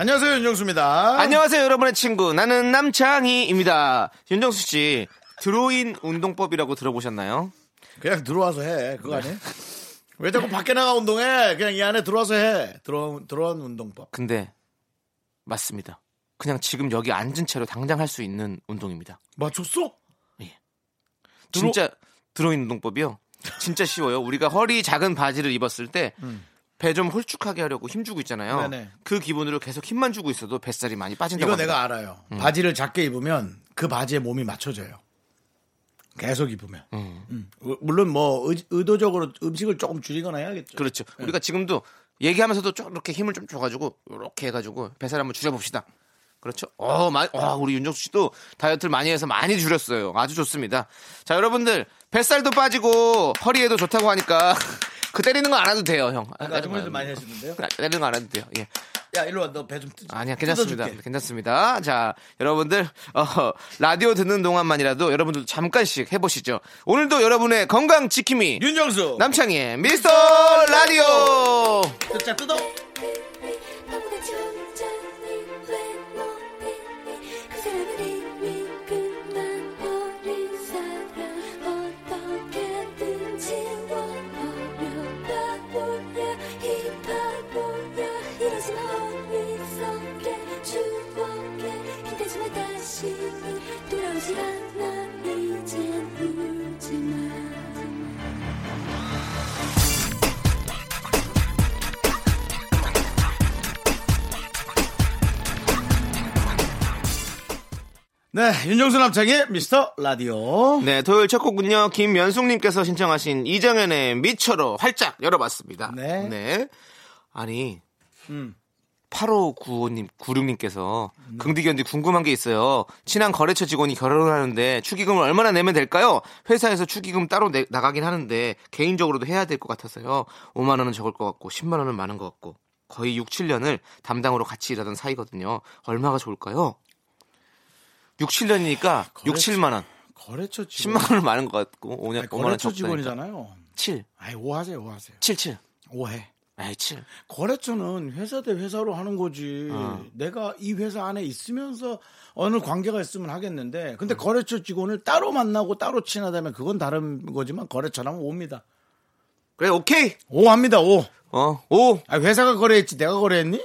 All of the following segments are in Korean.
안녕하세요 윤정수입니다. 안녕하세요, 여러분의 친구. 나는 남창희입니다. 윤정수 씨, 드로인 운동법이라고 들어보셨나요? 그냥 들어와서 해 그거 아니에요? 왜 자꾸 밖에 나가 운동해? 그냥 이 안에 들어와서 해. 들어 들어온 운동법. 근데, 맞습니다. 그냥 지금 여기 앉은 채로 당장 할 수 있는 운동입니다. 맞췄어? 진짜 드로인 운동법이요. 진짜 쉬워요. 우리가 허리 작은 바지를 입었을 때, 배 좀 홀쭉하게 하려고 힘주고 있잖아요. 음. 네네. 그 기분으로 계속 힘만 주고 있어도 뱃살이 많이 빠진다고 이거 합니다. 내가 알아요. 바지를 작게 입으면 그 바지에 몸이 맞춰져요. 계속 입으면. 음. 물론 뭐 의, 의도적으로 음식을 조금 줄이거나 해야겠죠. 그렇죠. 우리가 지금도 얘기하면서도 좀 이렇게 힘을 좀 줘가지고 이렇게 해가지고 뱃살 한번 줄여봅시다. 그렇죠. 어, 마, 와, 우리 윤정수 씨도 다이어트를 많이 해서 많이 줄였어요. 아주 좋습니다. 자, 여러분들 뱃살도 빠지고 허리에도 좋다고 하니까 그 때리는 거 안 해도 돼요, 형. 아, 아주머니들 많이 하시는데요. 그 때리는 거 안 해도 돼요. 예. 야 일로 와 너 배좀 뜯. 아니야, 괜찮습니다. 뜯어줄게. 괜찮습니다. 자, 여러분들, 어, 라디오 듣는 동안만이라도 여러분들 잠깐씩 해보시죠. 오늘도 여러분의 건강 지킴이 윤정수. 남창희의 미스터 라디오! 자 뜯어. 네 윤정수 남창의 미스터 라디오. 네, 토요일 첫 곡은요, 김연숙님께서 신청하신 이정현의 미처로 활짝 열어봤습니다. 네. 아니, 음. 8595님, 96님께서 긍디견디 궁금한 게 있어요. 친한 거래처 직원이 결혼을 하는데 축의금을 얼마나 내면 될까요? 회사에서 축의금 따로 내- 나가긴 하는데 개인적으로도 해야 될 것 같아서요. 5만 원은 적을 것 같고 10만 원은 많은 것 같고 거의 6, 7년을 담당으로 같이 일하던 사이거든요. 얼마가 좋을까요? 6, 7년이니까 6, 7만 원. 거래처 직원. 10만 원은 많은 것 같고 5년 아니, 5만 원 거래처. 직원이잖아요. 7. 아이 오하세요 오하세요. 7, 7. 오해. 아이, 7. 거래처는 회사 대 회사로 하는 거지. 어. 내가 이 회사 안에 있으면서 어느 관계가 있으면 하겠는데, 근데 거래처 직원을 따로 만나고 따로 친하다면 그건 다른 거지만 거래처라면 옵니다. 그래, 오케이. 오 합니다. 오. 어, 오. 아, 회사가 거래했지 내가 거래했니?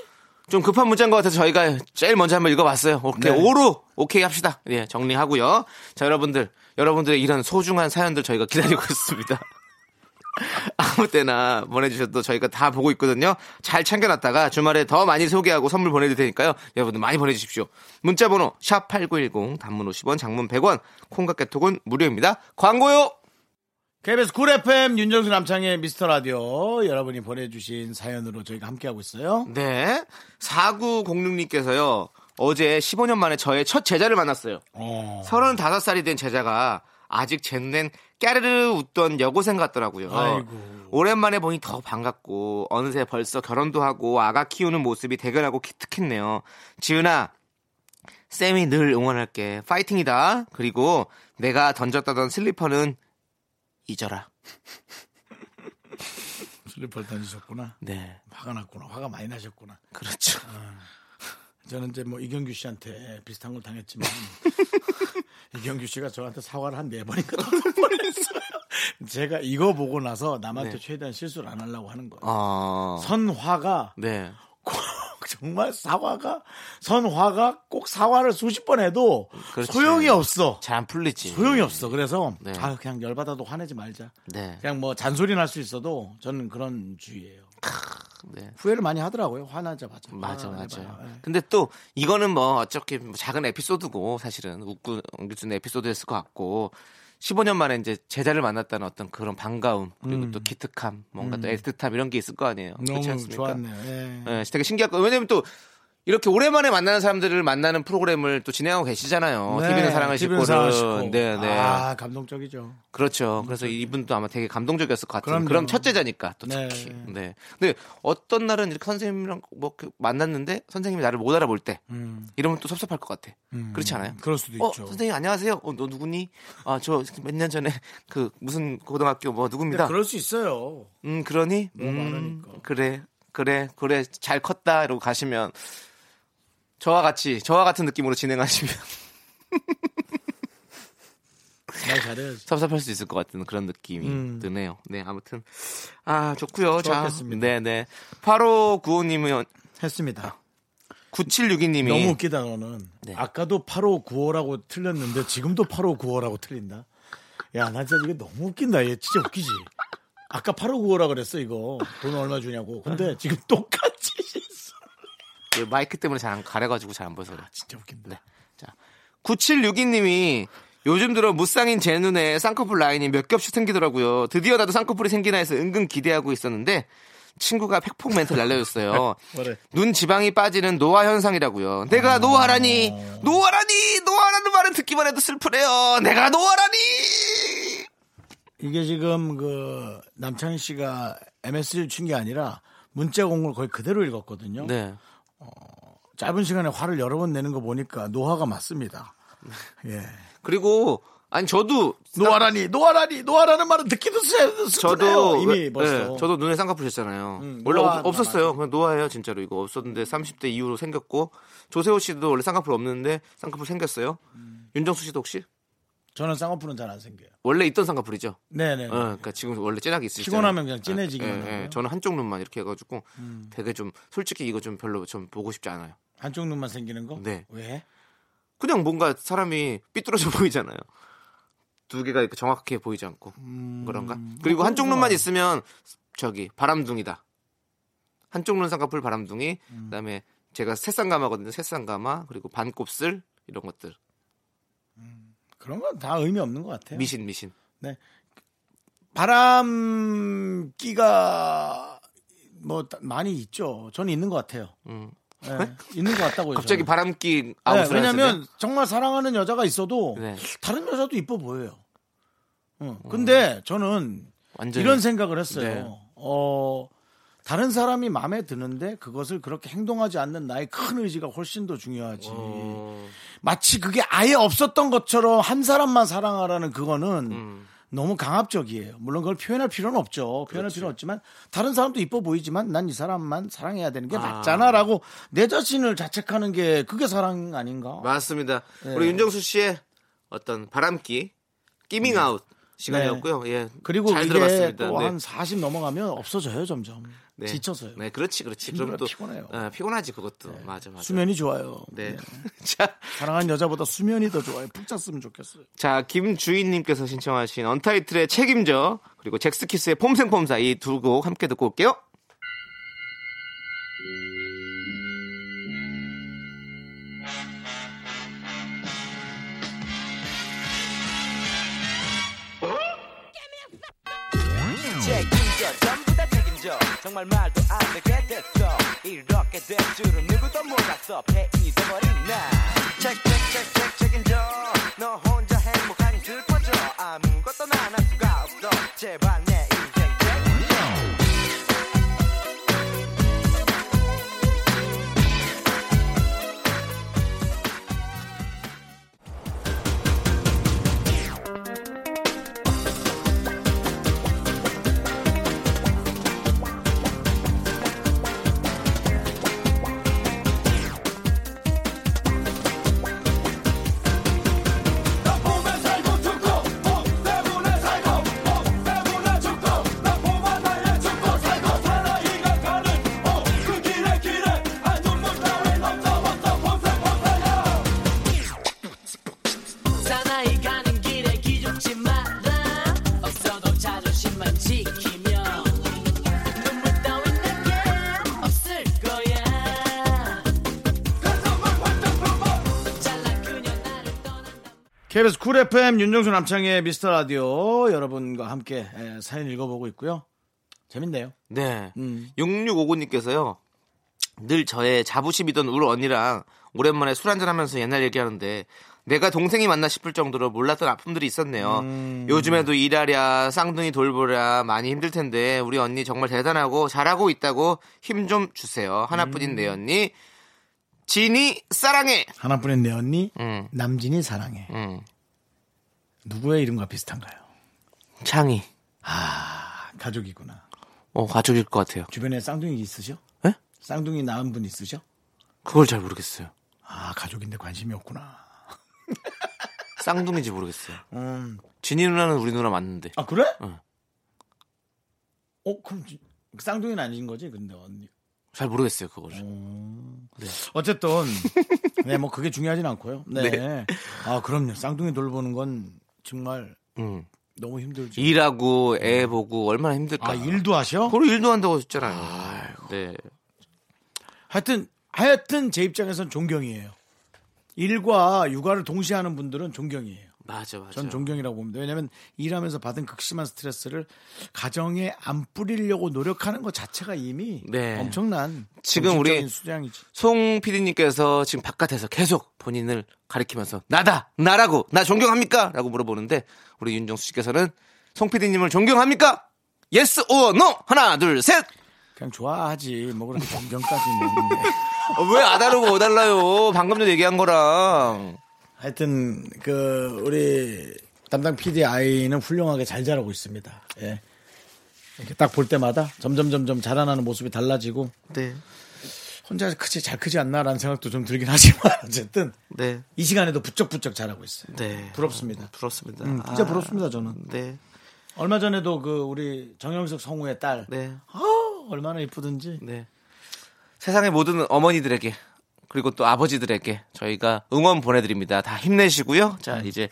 좀 급한 문자인 것 같아서 저희가 제일 먼저 한번 읽어봤어요. 오케이. 네. 오로 오케이 합시다. 예, 정리하고요. 자, 여러분들. 여러분들의 이런 소중한 사연들 저희가 기다리고 있습니다. 아무 때나 보내주셔도 저희가 다 보고 있거든요. 잘 챙겨놨다가 주말에 더 많이 소개하고 선물 보내드릴 테니까요. 여러분들 많이 보내주십시오. 문자번호 샵8910 단문 50원 장문 100원 콩깍 개톡은 무료입니다. 광고요! KBS 쿨 FM 윤정수 남창희의 미스터 라디오 여러분이 보내주신 사연으로 저희가 함께하고 있어요. 네. 4906님께서요. 어제 15년 만에 저의 첫 제자를 만났어요. 어. 35살이 된 제자가 아직 제 눈엔 까르르 웃던 여고생 같더라고요. 아이고. 오랜만에 보니 더 반갑고 어느새 벌써 결혼도 하고 아가 키우는 모습이 대견하고 기특했네요. 지은아, 쌤이 늘 응원할게. 파이팅이다. 그리고 내가 던졌다던 슬리퍼는 잊어라. 슬리퍼를 던지셨구나. 네, 화가 났구나. 화가 많이 나셨구나. 그렇죠. 저는 이제 뭐 이경규 씨한테 비슷한 걸 당했지만 이경규 씨가 저한테 사과를 한 네 번인가 뻔했어요. 제가 이거 보고 나서 남한테 네. 최대한 실수를 안 하려고 하는 거예요. 어, 선화가 네. 꼭 정말 사과가 선화가 꼭 사과를 수십 번 해도 그렇지. 소용이 없어. 잘 안 풀리지. 소용이 없어. 그래서 네. 아 그냥 열받아도 화내지 말자. 네. 그냥 뭐 잔소리 날 수 있어도 저는 그런 주의예요. 네. 후회를 많이 하더라고요. 화나자마자. 맞아, 아, 맞아. 해봐요. 예. 근데 또 이거는 뭐 어차피 뭐 작은 에피소드고 사실은 웃고 엉겨주는 에피소드였을 것 같고 15년 만에 이제 제자를 만났다는 어떤 그런 반가움 그리고 또 기특함 뭔가 또 애틋함 이런 게 있을 거 아니에요. 그렇지 음. 너무 않습니까? 좋았네요. 예. 예, 되게 신기할 거 왜냐면 또 이렇게 오랜만에 만나는 사람들을 만나는 프로그램을 또 진행하고 계시잖아요. 네, TV는 사랑을 싣고는. 네, 네. 아, 감동적이죠. 그렇죠. 그래서 이분도 아마 되게 감동적이었을 것 같아요. 그럼 첫째자니까 또 네. 특히. 네. 근데 어떤 날은 이렇게 선생님이랑 뭐 이렇게 만났는데 선생님이 나를 못 알아볼 때 음, 이러면 또 섭섭할 것 같아. 음, 그렇지 않아요? 그럴 수도 어, 있죠. 선생님 안녕하세요. 어, 너 누구니? 아, 저 몇 년 전에 그 무슨 고등학교 뭐 누굽니다. 그럴 수 있어요. 음, 그러니? 음. 그래. 그래. 그래. 잘 컸다. 이러고 가시면 저와 같이 저와 같은 느낌으로 진행하시면 말 잘해야지. 섭섭할 수 있을 것 같은 그런 느낌이 음. 드네요. 네, 아무튼 아 좋고요. 자, 좋았겠습니다. 네, 네. 8595님은 했습니다. 9762님이 너무 웃기다 너는. 네. 아까도 8호 9호라고 틀렸는데 지금도 8호 9호라고 틀린다. 야, 나 진짜 이게 너무 웃긴다. 얘 진짜 웃기지. 아까 8호 9호라 그랬어 이거. 돈 얼마 주냐고. 근데 지금 똑같이 마이크 때문에 잘 안 가려가지고 잘 안 보여서 그래. 진짜 웃긴다. 네. 자, 9762님이 요즘 들어 무쌍인 제 눈에 쌍꺼풀 라인이 몇 겹씩 생기더라고요. 드디어 나도 쌍꺼풀이 생기나 해서 은근 기대하고 있었는데 친구가 팩폭 멘트 날려줬어요. 눈 지방이 빠지는 노화 현상이라고요. 내가 노화라니, 노화라니, 노화라는 말은 듣기만 해도 슬프네요. 내가 노화라니. 이게 지금 그 남창희 씨가 MS를 친게 아니라 문자 공을 거의 그대로 읽었거든요. 네. 짧은 시간에 화를 여러 번 내는 거 보니까 노화가 맞습니다. 예. 그리고 아니 저도 노화라니, 노화라니, 노화라는 말은 듣기도 슬- 슬프네요. 저도 이미 왜- 벌써. 네, 저도 눈에 쌍꺼풀 있잖아요. 음, 원래 없, 없었어요. 그냥 노화예요, 진짜로 이거 없었는데 30대 이후로 생겼고 조세호 씨도 원래 쌍꺼풀 없는데 쌍꺼풀 생겼어요. 음. 윤정수 씨도 혹시 저는 쌍꺼풀은 잘 안 생겨요. 원래 있던 쌍꺼풀이죠. 네네. 어, 그러니까 지금 원래 진하게 있으시죠. 피곤하면 그냥 진해지기만 하고요. 저는 한쪽 눈만 이렇게 해가지고 음. 되게 좀 솔직히 이거 좀 별로 좀 보고 싶지 않아요. 한쪽 눈만 생기는 거? 네. 왜? 그냥 뭔가 사람이 삐뚤어져 보이잖아요. 두 개가 이렇게 정확하게 보이지 않고 음, 그런가? 뭐 그리고 한쪽 눈만 거. 있으면 저기 바람둥이다. 한쪽 눈 쌍꺼풀 바람둥이, 음. 그다음에 제가 새쌍가마거든요. 새쌍가마 그리고 반곱슬 이런 것들 그런 건 다 의미 없는 것 같아요. 미신 미신. 바람기가 뭐 따- 많이 있죠. 저는 있는 것 같아요. 음. 네, 있는 것 같다고요. 갑자기 저는. 바람기 네, 왜냐면 정말 사랑하는 여자가 있어도 네. 다른 여자도 이뻐 보여요. 어, 근데 저는 완전히 이런 생각을 했어요. 네. 어, 다른 사람이 마음에 드는데 그것을 그렇게 행동하지 않는 나의 큰 의지가 훨씬 더 중요하지. 어, 마치 그게 아예 없었던 것처럼 한 사람만 사랑하라는 그거는 음. 너무 강압적이에요. 물론 그걸 표현할 필요는 없죠. 표현할 필요는 없지만 다른 사람도 이뻐 보이지만 난 이 사람만 사랑해야 되는 게 아. 맞잖아라고 내 자신을 자책하는 게 그게 사랑 아닌가? 맞습니다. 네. 우리 윤정수 씨의 어떤 바람기 끼밍 아웃 시간이었고요. 예. 그리고 잘 이게 들어봤습니다. 또 네. 한40 넘어가면 없어져요 점점. 네. 지쳐서요. 네, 그렇지, 그렇지. 그럼 또 피곤해요. 어, 피곤하지 그것도. 맞아, 맞아. 수면이 좋아요. 네. 자, 사랑하는 여자보다 수면이 더 좋아요. 푹 잤으면 좋겠어요. 자, 김주인님께서 신청하신 언타이틀의 책임져 그리고 잭스키스의 폼생폼사 이 두 곡 함께 듣고 올게요. 책임져 정말 말도 안 되게 됐어 이렇게 될 줄은 누구도 몰랐어. 폐인이 돼버린 나 KBS 쿨 FM 윤정수 남창희의 미스터 라디오 여러분과 함께 예, 사연 읽어보고 있고요. 재밌네요. 네. 음. 6659님께서요. 늘 저의 자부심이던 울 언니랑 오랜만에 술 한잔하면서 옛날 얘기하는데 내가 동생이 맞나 싶을 정도로 몰랐던 아픔들이 있었네요. 음. 요즘에도 일하랴 쌍둥이 돌보랴 많이 힘들 텐데 우리 언니 정말 대단하고 잘하고 있다고 힘 좀 주세요. 하나뿐인 음. 내 언니 진이 사랑해. 하나뿐인 내 언니 음, 남진이 사랑해. 음. 누구의 이름과 비슷한가요? 창이. 아, 가족이구나. 어 가족일 것 같아요. 주변에 쌍둥이 있으셔? 에? 쌍둥이 낳은 분 있으셔? 그걸 잘 모르겠어요. 아, 가족인데 관심이 없구나. 쌍둥이인지 모르겠어요. 음. 진이 누나는 우리 누나 맞는데. 아, 그래? 응. 어, 그럼 지- 쌍둥이는 아닌 거지, 근데 언니. 잘 모르겠어요 그거를. 네. 어쨌든 네, 뭐 그게 중요하진 않고요. 네. 네. 아, 그럼요. 쌍둥이 돌보는 건 정말 음. 너무 힘들죠. 일하고 애 보고 얼마나 힘들까. 아, 일도 하셔? 그걸 일도 한다고 했잖아요. 네. 하여튼 하여튼 제 입장에선 존경이에요. 일과 육아를 동시에 하는 분들은 존경이에요. 맞아, 맞아. 전 존경이라고 봅니다. 왜냐하면 일하면서 받은 극심한 스트레스를 가정에 안 뿌리려고 노력하는 것 자체가 이미 네. 엄청난 지금 우리 수장이지. 송 PD님께서 지금 바깥에서 계속 본인을 가리키면서 나다, 나라고, 나 존경합니까? 라고 물어보는데 우리 윤정수 씨께서는 송 PD님을 존경합니까? yes or no 하나 둘 셋. 그냥 좋아하지. 뭐 그렇게 존경까지는. 어, 왜 아 다르고 어달라요? 방금 전에 얘기한 거랑. 하여튼 그 우리 담당 PD 아이는 훌륭하게 잘 자라고 있습니다. 예. 이렇게 딱 볼 때마다 점점 점점 자라나는 모습이 달라지고 네, 혼자 크지 잘 크지 않나라는 생각도 좀 들긴 하지만 어쨌든 네, 이 시간에도 부쩍부쩍 자라고 있어요. 네. 부럽습니다. 부럽습니다. 음, 진짜 아, 부럽습니다 저는. 네, 얼마 전에도 그 우리 정영석 성우의 딸, 네, 아, 얼마나 이쁘든지. 네. 세상의 모든 어머니들에게 그리고 또 아버지들에게 저희가 응원 보내드립니다. 다 힘내시고요. 자, 이제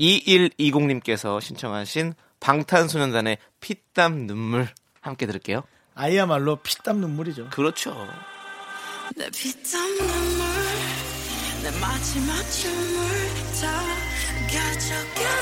2120님께서 신청하신 방탄소년단의 피땀 눈물 함께 들을게요. 아이야말로 피땀 눈물이죠. 그렇죠. 내 피땀 눈물 내 마지막 춤을 다 가져가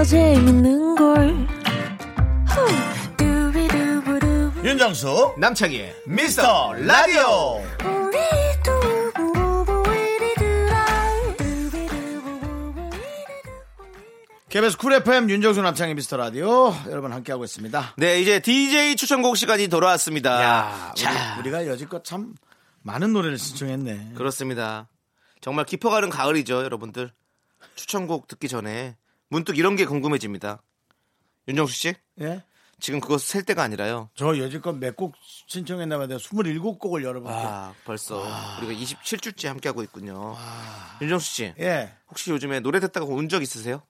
수 없어 재밌는 걸. 윤정수 남창희의 미스터 라디오. 우리. KBS 쿨 FM 윤정수 남창희 미스터 라디오 여러분 함께하고 있습니다. 네, 이제 DJ 추천곡 시간이 돌아왔습니다. 야, 자, 우리, 가 여지껏 참 많은 노래를 신청했네. 그렇습니다. 정말 깊어가는 가을이죠, 여러분들. 추천곡 듣기 전에 문득 이런 게 궁금해집니다. 윤정수 씨, 예? 지금 그거 셀 때가 아니라요. 저 여지껏 몇 곡 신청했나 봐요. 27곡을 여러분께. 아, 벌써 우리가 27주째 함께 하고 있군요. 윤정수 씨, 예. 혹시 요즘에 노래 듣다가 운 적 있으세요?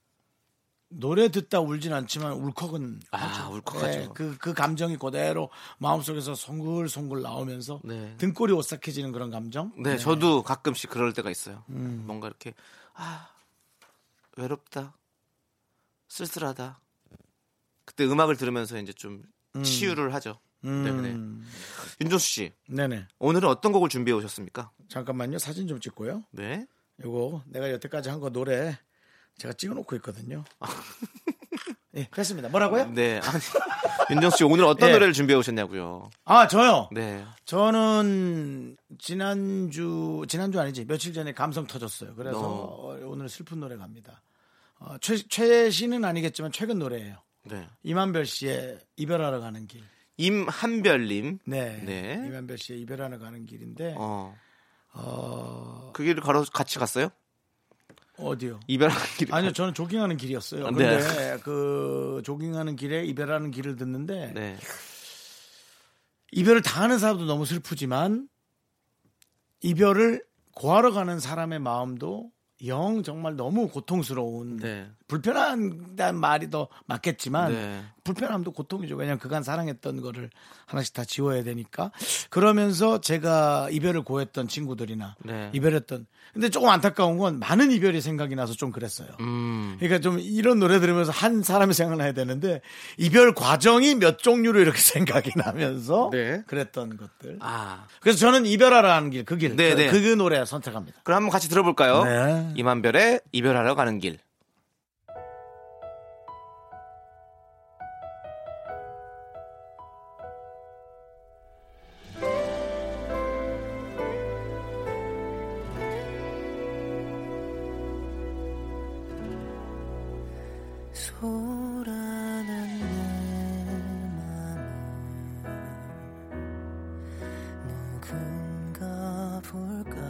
노래 듣다 울진 않지만 울컥은 아, 하죠. 울컥하죠. 예, 그, 그 감정이 그대로 마음속에서 송글송글 나오면서 네. 등골이 오싹해지는 그런 감정. 네, 저도 가끔씩 그럴 때가 있어요. 뭔가 이렇게 아 외롭다, 쓸쓸하다. 그때 음악을 들으면서 이제 좀 치유를 하죠. 네네. 음, 윤정수 씨, 네네. 오늘은 어떤 곡을 준비해 오셨습니까? 잠깐만요. 사진 좀 찍고요. 네. 요거 내가 여태까지 한 거 노래 제가 찍어놓고 있거든요. 예, 했습니다. 뭐라고요? 네. 아니, 윤정수 씨 오늘 어떤 예. 노래를 준비해 오셨냐고요? 아, 저요? 네. 저는 지난주, 지난주 아니지. 며칠 전에 감성 터졌어요. 그래서 어. 어, 오늘 슬픈 노래 갑니다. 어, 최, 최신은 아니겠지만 최근 노래예요. 네. 이만별 씨의 이별하러 가는 길. 임한별님. 네. 네. 이만별 씨의 이별하러 가는 길인데 어. 어, 그 길을 걸어 같이 갔어요? 어디요? 이별하는 길. 아니요, 저는 조깅하는 길이었어요. 네. 근데 그 조깅하는 길에 이별하는 길을 듣는데 네. 이별을 당하는 사람도 너무 슬프지만 이별을 고하러 가는 사람의 마음도 영 정말 너무 고통스러운 네. 불편한다는 말이 더 맞겠지만 네. 불편함도 고통이죠. 왜냐하면 그간 사랑했던 거를 하나씩 다 지워야 되니까 그러면서 제가 이별을 고했던 친구들이나 네. 이별했던 근데 조금 안타까운 건 많은 이별이 생각이 나서 좀 그랬어요. 음. 그러니까 좀 이런 노래 들으면서 한 사람이 생각나야 되는데 이별 과정이 몇 종류로 이렇게 생각이 나면서 네. 그랬던 것들. 아. 그래서 저는 이별하러 가는 길, 그 길, 네, 그, 네. 그 노래 선택합니다. 그럼 한번 같이 들어볼까요? 네. 이만별의 이별하러 가는 길. 누군가 볼까봐.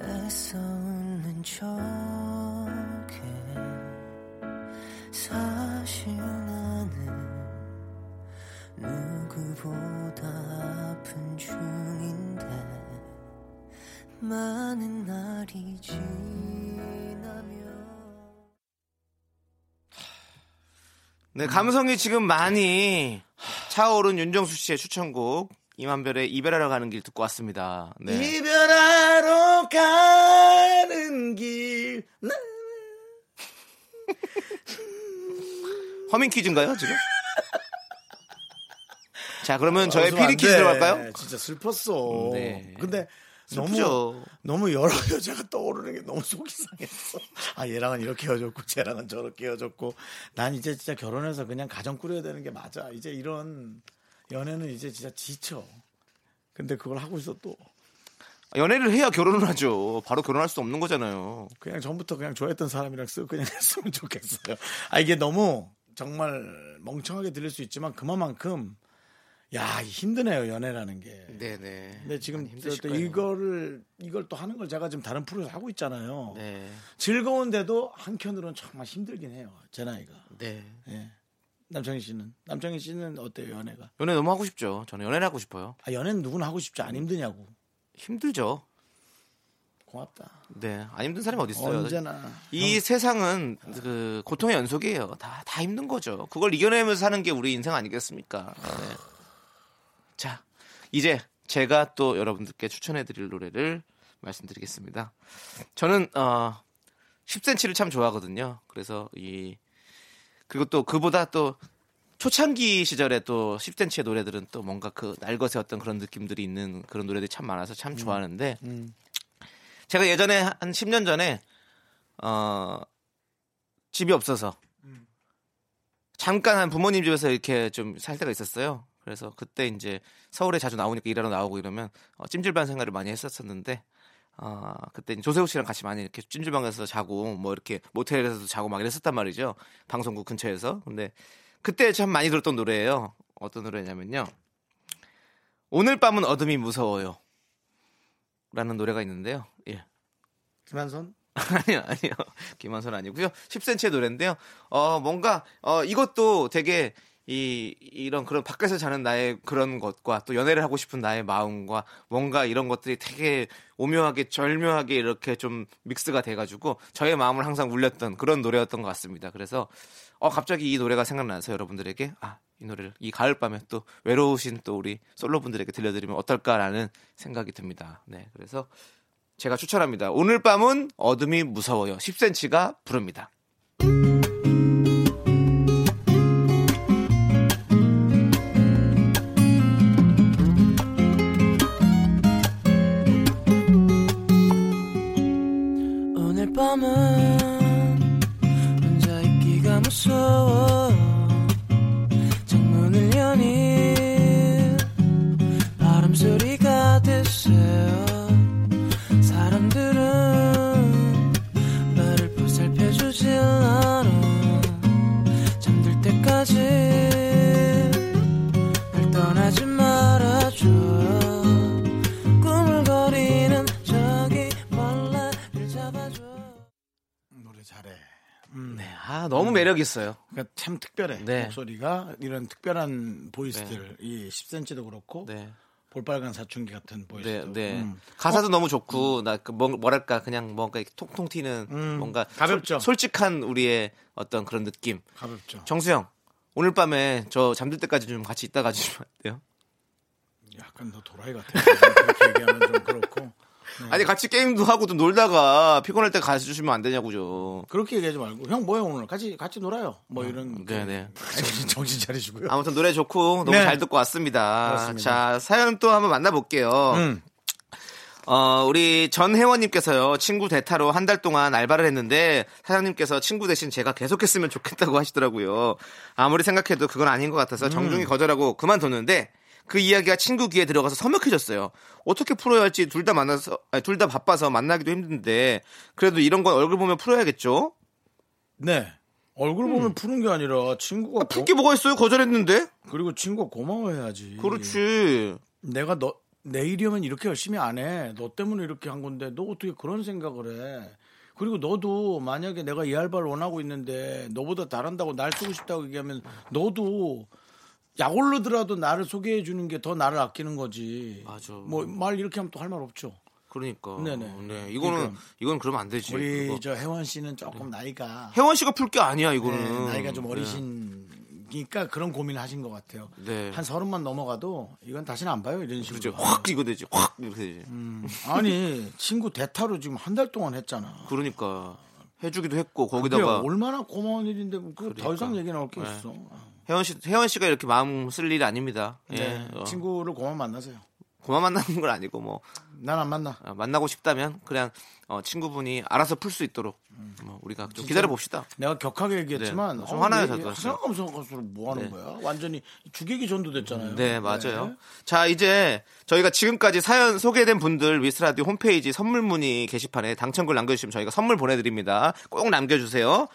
애써 네, 감성이 지금 많이 차오른 윤정수 씨의 추천곡 이만별의 이별하러 가는 길 듣고 왔습니다. 네. 이별하러 가는 길. 나- 허밍 퀴즈인가요, 지금? 자, 그러면 저의 안 피리 퀴즈 돼. 들어갈까요? 진짜 슬펐어. 네. 근데 슬프죠. 너무 여러 여자가 떠오르는 게 너무 속이 상했어. 아 얘랑은 이렇게 헤어졌고 쟤랑은 저렇게 헤어졌고 난 이제 진짜 결혼해서 그냥 가정 꾸려야 되는 게 맞아. 이제 이런 연애는 이제 진짜 지쳐. 근데 그걸 하고 있어 또 연애를 해야 결혼을 하죠. 바로 결혼할 수 없는 거잖아요. 그냥 전부터 그냥 좋아했던 사람이랑 쓱 그냥 했으면 좋겠어요. 아 이게 너무 정말 멍청하게 들릴 수 있지만 그만큼 야 힘드네요 연애라는 게. 네네. 근데 지금 또. 이거를 이걸 또 하는 걸 제가 지금 다른 프로에서 하고 있잖아요. 네. 즐거운데도 한켠으로는 정말 힘들긴 해요. 제 나이가. 네. 예. 남창희 씨는 남창희 씨는 어때요 연애가? 연애 너무 하고 싶죠. 저는 연애를 하고 싶어요. 아 연애는 누구나 하고 싶지 안 힘드냐고. 힘들죠. 고맙다. 네. 안 힘든 사람이 어디 있어요? 언제나 이 세상은 그 고통의 연속이에요. 다, 다 힘든 거죠. 그걸 이겨내면서 사는 게 우리 인생 아니겠습니까? 네. 자, 이제 제가 또 여러분들께 추천해 드릴 노래를 말씀드리겠습니다. 저는 어, 10cm를 참 좋아하거든요. 그래서 이 그리고 또 그보다 또 초창기 시절에 또 10cm의 노래들은 또 뭔가 그 날것의 어떤 그런 느낌들이 있는 그런 노래들이 참 많아서 참 좋아하는데 음. 제가 예전에 한 10년 전에 어 집이 없어서 잠깐 한 부모님 집에서 이렇게 좀 살 때가 있었어요. 그래서 그때 이제 서울에 자주 나오니까 일하러 나오고 이러면 어, 찜질방 생활을 많이 했었었는데 어, 그때 조세호 씨랑 같이 많이 이렇게 찜질방에서 자고 뭐 이렇게 모텔에서도 자고 막 이랬었단 말이죠. 방송국 근처에서. 근데 그때 참 많이 들었던 노래예요. 어떤 노래냐면요. 오늘 밤은 어둠이 무서워요. 라는 노래가 있는데요. 예. 김한선 아니요, 아니요. 김한선 아니고요. 10cm의 노래인데요. 어, 뭔가, 어, 이것도 되게, 이, 이런 그런 밖에서 자는 나의 그런 것과 또 연애를 하고 싶은 나의 마음과 뭔가 이런 것들이 되게 오묘하게 절묘하게 이렇게 좀 믹스가 돼가지고 저의 마음을 항상 울렸던 그런 노래였던 것 같습니다. 그래서 어, 갑자기 이 노래가 생각나서 여러분들에게 아, 이 노래를 이 가을 밤에 또 외로우신 또 우리 솔로 분들에게 들려드리면 어떨까라는 생각이 듭니다. 네. 그래서 제가 추천합니다. 오늘 밤은 어둠이 무서워요. 10cm가 부릅니다. 바람 소리가 드세요 사람들은 나를 보살펴주질 않아 잠들 때까지 날 떠나지 말아줘 꾸물거리는 저기 벌레를 잡아줘 노래 잘해. 네. 아, 너무 매력 있어요. 그러니까 참 특별해. 네. 목소리가 이런 특별한 보이스들 이 10cm도 그렇고 네. 볼빨간 사춘기 같은 voice. 네, 네. 음. 가사도 너무 좋고 나 그 뭐랄까 그냥 뭔가 통통 튀는 음, 뭔가 가볍죠. 솔직한 우리의 어떤 그런 느낌. 가볍죠. 정수 형 오늘 밤에 저 잠들 때까지 좀 같이 있다 가 주시면 안 돼요? 약간 너 도라이 같아. 그렇게 얘기하면 좀 그렇고. 아니 같이 게임도 하고 좀 놀다가 피곤할 때 가주시면 안 되냐고요. 그렇게 얘기하지 말고 형 뭐해 오늘 같이 같이 놀아요. 뭐 이런 그- 네네. 정신, 정신 차리시고요. 아무튼 노래 좋고 너무 네. 잘 듣고 왔습니다. 그렇습니다. 자 사연 또 한번 만나볼게요. 음. 어, 우리 전혜원님께서요, 친구 대타로 한 달 동안 알바를 했는데, 사장님께서 친구 대신 제가 계속했으면 좋겠다고 하시더라고요. 아무리 생각해도 그건 아닌 것 같아서 정중히 거절하고 그만뒀는데, 그 이야기가 친구 귀에 들어가서 서먹해졌어요. 어떻게 풀어야 할지 둘 다 만나서, 둘 다 바빠서 만나기도 힘든데, 그래도 이런 건 얼굴 보면 풀어야겠죠? 네. 얼굴 보면 푸는 게 아니라 친구가 풀게 뭐가 있어요? 거절했는데? 고, 그리고 친구가 고마워해야지. 그렇지. 내가 너 내일이면 이렇게 열심히 안 해. 너 때문에 이렇게 한 건데 너 어떻게 그런 생각을 해? 그리고 너도 만약에 내가 이 알바를 원하고 있는데 너보다 잘한다고 날 쓰고 싶다고 얘기하면 너도 약올르더라도 나를 소개해 주는 게 더 나를 아끼는 거지. 맞아. 뭐 말 이렇게 하면 또 할 말 없죠. 그러니까. 네네. 네, 이거는, 그러니까. 이건 그러면 안 되지. 우리 그거. 저 혜원 씨는 조금 나이가 혜원 씨가 풀 게 아니야, 이거는. 네, 나이가 좀 네. 어리신니까 그런 고민을 하신 것 같아요. 네. 한 서른만 넘어가도 이건 다시는 안 봐요 이런 식으로. 그죠. 확 이거 되지. 확 이렇게 되지. 음. 아니 친구 대타로 지금 한 달 동안 했잖아. 그러니까 해주기도 했고 거기다가 얼마나 고마운 일인데 뭐 그거 더 그러니까. 이상 얘기 나올 게 네. 있어. 혜원 씨 혜원 씨가 이렇게 마음 쓸 일이 아닙니다. 예. 네, 어, 친구를 고만 만나세요. 고만 만나는 건 아니고 뭐 난 안 만나. 어, 만나고 싶다면 그냥 어, 친구분이 알아서 풀 수 있도록 뭐 우리가 좀 기다려 봅시다. 내가 격하게 얘기했지만 네, 좀 화나요, 내 저도. 생각하면서 뭐 하는 네. 거야? 완전히 주객이 전도됐잖아요. 네, 맞아요. 자, 이제 저희가 지금까지 사연 소개된 분들 미스라디오 홈페이지 선물 문의 게시판에 당첨글 남겨주시면 저희가 선물 보내드립니다. 꼭 남겨주세요.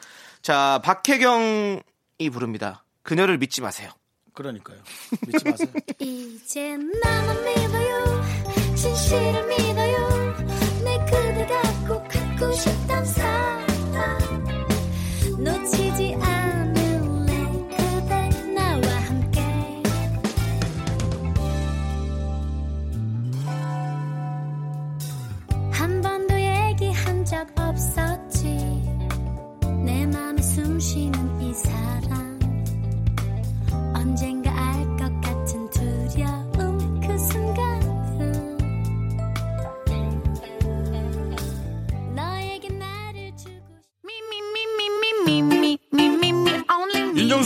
자, 박혜경이 부릅니다. 그녀를 믿지 마세요. 그러니까요. 믿지 마세요. 이제 나만 믿어요. 진실을 믿어요. 내 그대가 꼭 갖고 싶단 사람 놓치지 않을래. 그대 나와 함께. 한 번도 얘기한 적 없었지. 내 맘에 숨쉬는 이 사람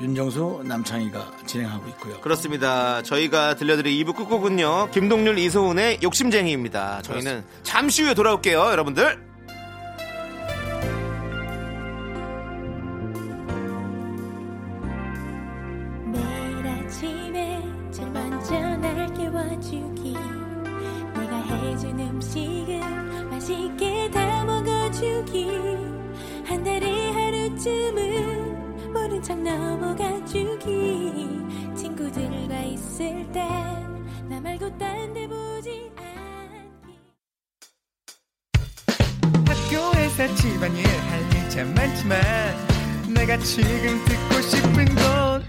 윤정수 남창희가 진행하고 있고요. 그렇습니다. 저희가 들려드릴 2부 끝곡은요 김동률 이소은의 욕심쟁이입니다. 저희는 잠시 후에 돌아올게요 여러분들. 매일 아침에 제일 먼저 날 깨워주기. 내가 해준 음식을 맛있게 다 먹어주기. 한 달에 하루쯤은 모른 척 넘어가 주기 친구들과 있을 때나 말고 딴 데 보지 않기 학교에서 집안일 할일참 많지만 내가 지금 듣고 싶은 건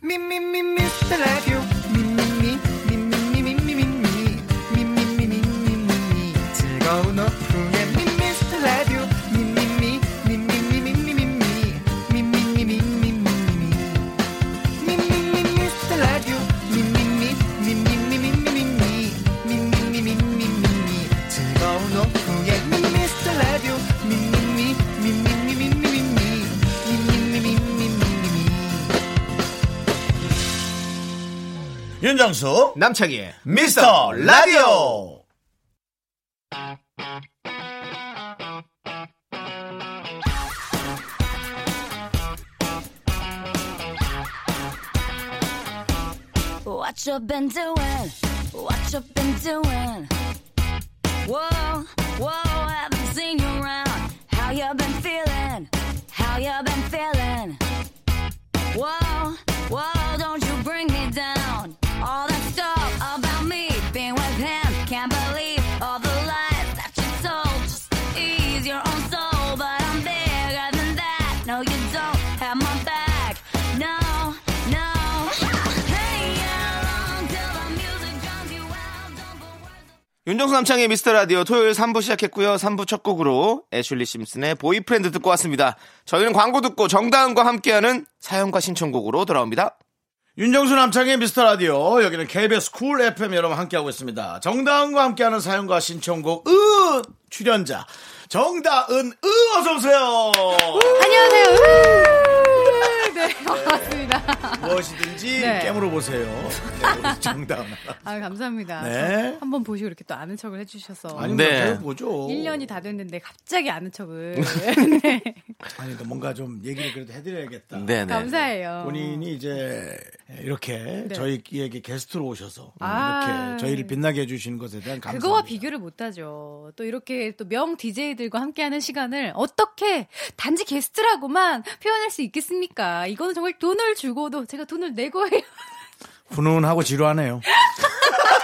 미미미 미스터 라디오 미미미 미미미 미미미 미미미 미미미 즐거운 오후 윤정수 남창희의 미스터 라디오 What you been doing? What you been doing? Whoa, whoa, haven't seen you around. How you been feeling? How you been feeling? Whoa, whoa, don't you bring me down. 윤정수 남창희의 미스터 라디오 토요일 3부 시작했고요. 3부 첫 곡으로 애슐리 심슨의 Boyfriend 듣고 왔습니다. 저희는 광고 듣고 정다은과 함께하는 사연과 신청곡으로 돌아옵니다. 윤정수 남창희의 미스터 라디오 여기는 KBS 쿨 FM 여러분 함께하고 있습니다. 정다은과 함께하는 사연과 신청곡 으 출연자 정다은 으 어서 오세요. 안녕하세요. 으, 네, 반갑습니다. 무엇이든지 네. 깨물어 보세요. 네, 정다은. 아, 감사합니다. 네. 저 한번 보시고 이렇게 또 아는 척을 해주셔서. 아니 네. 네. 보죠. 1년이 다 됐는데 갑자기 아는 척을. 네. 아니 또 뭔가 좀 얘기를 그래도 해드려야겠다. 네네. 감사해요. 본인이 이제 이렇게 네. 저희에게 게스트로 오셔서 아. 이렇게 저희를 빛나게 해주시는 것에 대한 감사합니다. 그거와 비교를 못하죠. 또 이렇게 또 명 DJ들과 함께하는 시간을 어떻게 단지 게스트라고만 표현할 수 있겠습니까? 이거는 정말 돈을 주고도 제가 돈을 내고 해요. 훈훈하고 지루하네요.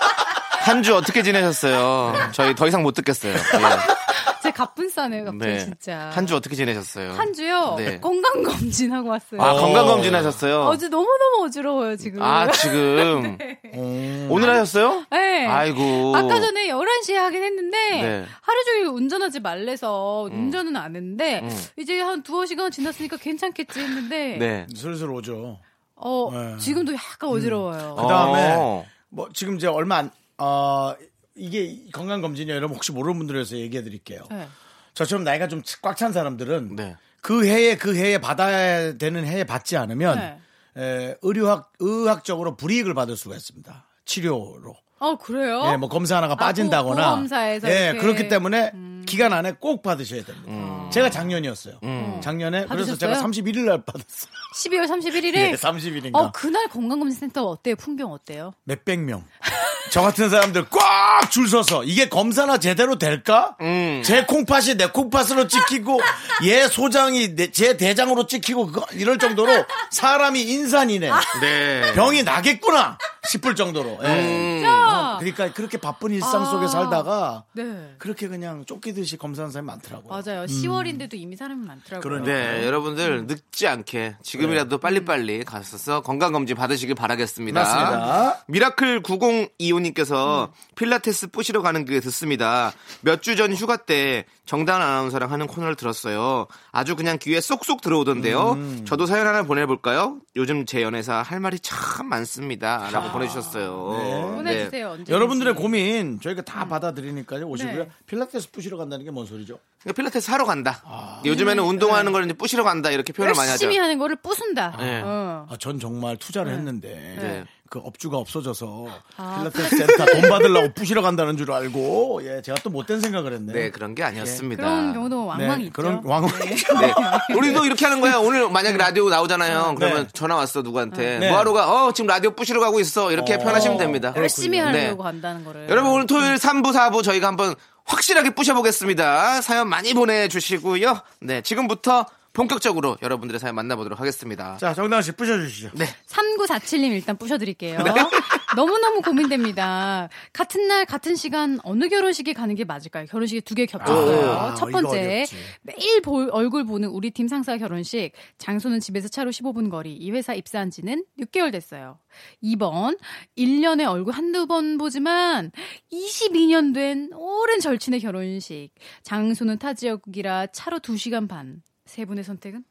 한 주 어떻게 지내셨어요? 저희 더 이상 못 듣겠어요. 제 갑분싸네요, 갑자기 네. 진짜. 한 주 어떻게 지내셨어요? 한 주요? 네. 건강검진하고 왔어요. 아, 건강검진 하셨어요? 어제 너무너무 어지러워요, 지금. 아, 지금. 음. 오늘 하셨어요? 네. 아이고. 아까 전에 11시에 하긴 했는데 네. 하루 종일 운전하지 말래서 운전은 안 했는데 음. 이제 한 두어 시간 지났으니까 괜찮겠지 했는데 네. 슬슬 오죠. 어, 네. 지금도 약간 어지러워요. 그 다음에 어. 뭐 지금 이제 얼마 안, 어, 이게 건강 검진이 여러분 혹시 모르는 분들 위해서 얘기해 드릴게요. 네. 저처럼 나이가 좀 꽉 찬 사람들은 네. 그 해에 그 해에 받아야 되는 해에 받지 않으면 네. 에, 의료학 의학적으로 불이익을 받을 수가 있습니다. 치료로. 어, 그래요? 예, 뭐 검사 하나가 아, 빠진다거나. 보- 보험사에서 예, 이렇게. 음. 그렇기 때문에 기간 안에 꼭 받으셔야 됩니다. 제가 작년이었어요. 작년에 그래서 제가 받으셨어요? 31일 날 받았어요. 12월 31일에 예, 30일인가. 어, 그날 건강검진센터 어때요? 풍경 어때요? 몇백 명. 저 같은 사람들 꽉 줄 서서 이게 검사나 제대로 될까? 음. 제 콩팥이 내 콩팥으로 찍히고 얘 소장이 내- 제 대장으로 찍히고 그거 이럴 정도로 사람이 인산인해. 네. 병이 나겠구나 싶을 정도로. 예. 진짜? 그러니까 그렇게 바쁜 일상 아. 속에 살다가 네. 그렇게 그냥 쫓기듯이 검사하는 사람이 많더라고요. 맞아요. 10월인데도 이미 사람이 많더라고요. 그러니까. 네, 여러분들 늦지 않게 지금이라도 빨리빨리 가셔서 건강검진 받으시길 바라겠습니다. 맞습니다. 미라클 9025님께서 필라테스 뿌시러 가는 게 듣습니다. 몇 주 전 휴가 때 정다은 아나운서랑 하는 코너를 들었어요. 아주 그냥 귀에 쏙쏙 들어오던데요. 음. 저도 사연 하나 보내볼까요? 요즘 제 연애사 할 말이 참 많습니다. 라고 보내주셨어요. 네. 보내주세요. 언제 여러분들의 고민 저희가 다 받아들이니까요. 오시고요. 네. 필라테스 푸시러 간다는 게 뭔 소리죠? 그러니까 필라테스 하러 간다. 요즘에는 운동하는 걸 이제 뿌시러 간다. 이렇게 표현을 많이 하죠. 열심히 하는 거를 부순다. 네. 어. 아, 전 정말 투자를 했는데 네. 그 업주가 없어져서 아. 필라테스 센터 돈 받으려고 부시러 간다는 줄 알고 예 제가 또 못된 생각을 했네. 네, 그런 게 아니었습니다. 그런 경우도 왕왕 네, 있죠. 그런 왕왕 네. 우리도 이렇게 하는 거야. 오늘 만약에 라디오 나오잖아요. 그러면 네. 전화 왔어 누구한테. 네. 뭐하러 가? 어 지금 라디오 부시러 가고 있어. 이렇게 어. 표현하시면 됩니다. 열심히 네. 하려고 간다는 거를. 여러분 오늘 토요일 3부 4부 저희가 한번 확실하게 부셔보겠습니다. 사연 많이 보내주시고요. 네 지금부터 본격적으로 여러분들의 사연 만나보도록 하겠습니다. 자 정당 씨 부셔주시죠. 네. 3947님 일단 부셔드릴게요. 너무너무 고민됩니다. 같은 날, 같은 시간, 어느 결혼식에 가는 게 맞을까요? 결혼식이 두 개 겹쳤어요. 아, 첫 이거 번째, 어렵지. 매일 볼- 얼굴 보는 우리 팀 상사 결혼식. 장소는 집에서 차로 15분 거리. 이 회사 입사한 지는 6개월 됐어요. 2번, 1년에 얼굴 한두 번 보지만 22년 된 오랜 절친의 결혼식. 장소는 타 지역이라 차로 2시간 반. 세 분의 선택은?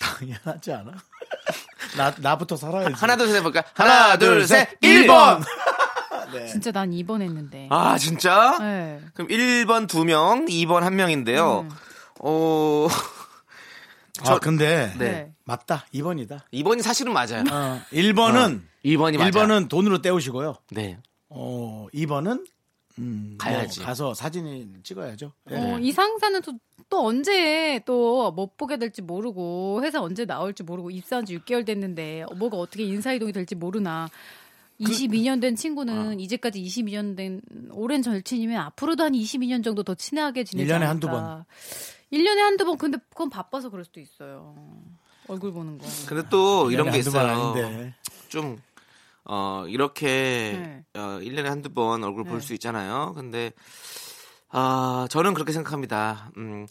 당연하지 않아? 나 나부터 살아야지. 하나 둘 셋 해볼까? 하나 둘 셋 1번. 진짜 난 2번 했는데. 아 진짜? 네. 그럼 1번 2명, 2번 1명인데요. 음. 어... 아 근데 네. 네. 맞다. 2번이다. 2번이 사실은 맞아요. 어, 1번은 2번이 맞아요. 1번은 돈으로 때우시고요. 네. 어, 2번은 음, 가야지. 뭐 가서 사진을 찍어야죠. 예. 어, 이 상사는 또, 또 언제 또 못 보게 될지 모르고 회사 언제 나올지 모르고 입사한 지 6개월 됐는데 뭐가 어떻게 인사이동이 될지 모르나. 22년 된 친구는 이제까지 22년 된 오랜 절친이면 앞으로도 한 22년 정도 더 친하게 지내지 일년에 않을까. 한두 번. 1년에 한두 번 근데 그건 바빠서 그럴 수도 있어요. 얼굴 보는 거. 근데 또 이런 게 있어요. 좀, 어, 이렇게, 네. 어, 1년에 한두 번 얼굴 볼 네. 수 있잖아요. 근데, 아, 저는 그렇게 생각합니다. 음,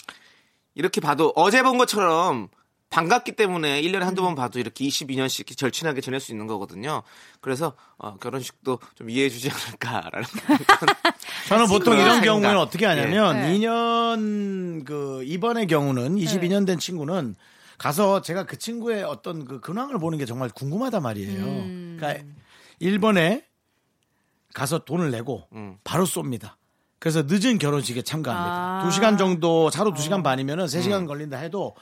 이렇게 봐도 어제 본 것처럼 반갑기 때문에 1년에 한두 음. 번 봐도 이렇게 22년씩 절친하게 지낼 수 있는 거거든요. 그래서, 어, 결혼식도 좀 이해해 주지 않을까라는. 저는 보통 이런 생각. 경우에는 어떻게 하냐면 예. 네. 2년 그 이번의 경우는 22년 된 친구는 가서 제가 그 친구의 어떤 그 근황을 보는 게 정말 궁금하단 말이에요. 음. 그러니까 1번에 가서 돈을 내고 음. 바로 쏩니다. 그래서 늦은 결혼식에 참가합니다. 아. 두 2시간 정도 차로 2시간 반이면은 3시간 걸린다 해도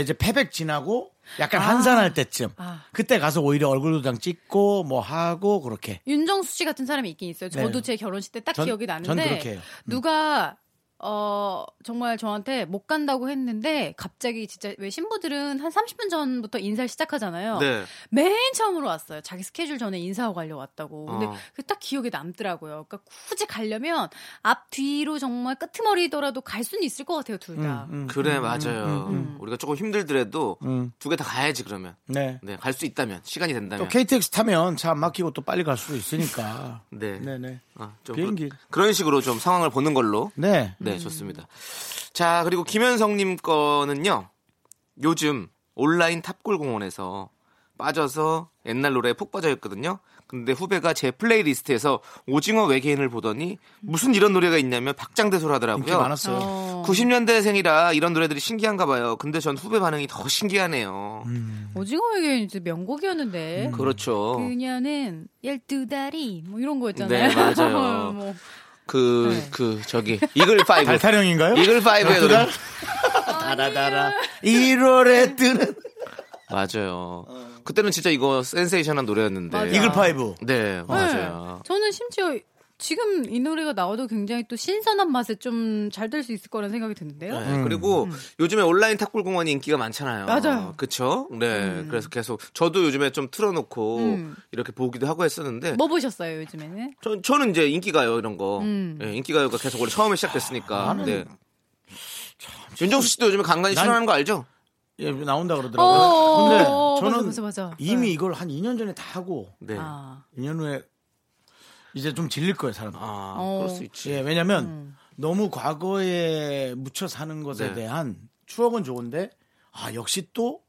이제 패백 지나고 약간 한산할 때쯤 아. 그때 가서 오히려 얼굴 도장 찍고 뭐 하고 그렇게 윤정수 씨 같은 사람이 있긴 있어요. 저도 네. 제 결혼식 때딱 전- 기억이 나는데 전 그렇게 해요. 누가 어 정말 저한테 못 간다고 했는데 갑자기 진짜 왜 신부들은 한 30분 전부터 인사를 시작하잖아요. 네. 맨 처음으로 왔어요. 자기 스케줄 전에 인사하고 가려고 왔다고. 근데 어. 그게 딱 기억에 남더라고요. 그러니까 굳이 가려면 앞 뒤로 정말 끄트머리더라도 갈 수는 있을 것 같아요, 둘 다. 음, 그래, 맞아요. 음. 우리가 조금 힘들더라도 음. 두개 다 가야지, 그러면. 네. 네, 갈 수 있다면. 시간이 된다면. 또 KTX 타면 차 안 막히고 또 빨리 갈 수도 있으니까. 네. 네 네. 어, 좀 비행기. 그, 런 식으로 좀 상황을 보는 걸로. 네. 네, 좋습니다. 자, 그리고 김현성 님 거는요. 요즘 온라인 탑골 공원에서 빠져서 옛날 노래에 푹 빠져 있거든요. 근데 후배가 제 playlist에서 오징어 외계인을 보더니 무슨 이런 노래가 있냐며 박장대소를 인기 하더라고요. 많았어요. 어. 90년대생이라 이런 노래들이 신기한가 봐요. 근데 전 후배 반응이 더 신기하네요. 오징어 외계인 진짜 명곡이었는데. 그렇죠. 그녀는 12다리 뭐 이런 거였잖아요. 네, 맞아요. 뭐. 그, 네. 그, 저기, 이글 파이브. 달타령인가요? 이글 파이브의 노래. 달아달아. 1월에 뜨는 맞아요. 그때는 진짜 이거 센세이션한 노래였는데. 맞아. 이글 파이브. 네, 맞아요. 네. 저는 심지어 지금 이 노래가 나와도 굉장히 또 신선한 맛에 좀 잘 될 수 있을 거라는 생각이 드는데요. 네, 그리고 요즘에 온라인 탑골 공원이 인기가 많잖아요. 맞아요. 그쵸? 네. 그래서 계속 저도 요즘에 좀 틀어 놓고 음. 이렇게 보기도 하고 했었는데. 뭐 보셨어요 요즘에는? 저, 저는 이제 인기가요, 이런 거. 음. 네, 인기가요가 계속 원래 처음에 시작됐으니까. 네. 윤정수 씨도 요즘에 간간히 난- 출연하는 거 알죠? 예, 나온다 어, 그러더라고요. 근데 저는 맞아, 맞아, 맞아. 이미 네. 이걸 한 2년 전에 다 하고 네. 아, 아, 2년 후에 이제 좀 질릴 거예요, 사람. 어. 그럴 수 있지. 예, 왜냐면 음. 너무 과거에 묻혀 사는 것에 네. 대한 추억은 좋은데 아, 역시 또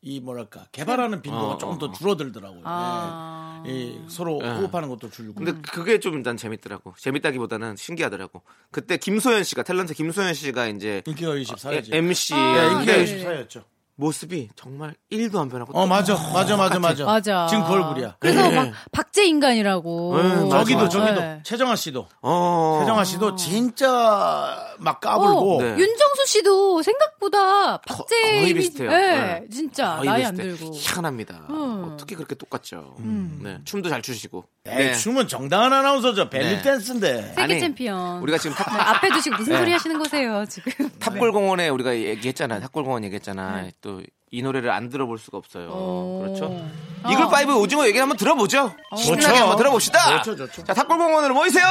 이 뭐랄까 개발하는 빈도가 어, 조금 어, 더 어. 줄어들더라고요. 아. 예. 이 서로 네. 호흡하는 것도 줄고. 근데 그게 좀 일단 재밌더라고. 재밌다기보다는 신기하더라고. 그때 김소연 씨가, 탤런트 김소연 씨가 이제 인기가 24였지. MC 아, 예, 인기가 네. 24였죠. 모습이 정말 1도 안 변하고 어, 맞아. 맞아, 맞아, 맞아. 맞아. 지금 그 얼굴이야. 그래서 네. 막 박제 인간이라고. 네, 맞아, 저기도, 맞아. 저기도. 네. 최정아 씨도. 어. 최정아 씨도 진짜 막 까불고. 어, 네. 윤정수 씨도 생각보다 거- 박제 거의 이미- 비슷해요. 네, 네. 진짜 거의 나이 안 비슷해. 들고. 희한합니다. 음. 어떻게 그렇게 똑같죠? 네. 춤도 잘 추시고. 에이, 네. 춤은 정당한 아나운서죠. 벨리 네. 댄스인데. 세계 아니, 챔피언. 우리가 지금 탑, 네, 앞에 두시고 무슨 네. 소리 하시는 거세요 지금? 탑골공원에 우리가 얘기했잖아 요. 탑골공원 얘기했잖아. 또이 노래를 안 들어볼 수가 없어요. 오. 그렇죠? 어. 이글 파이브 오징어 얘기를 한번 들어보죠. 신나게 좋죠. 한번 들어봅시다. 좋죠, 좋죠. 자, 탑골공원으로 모이세요.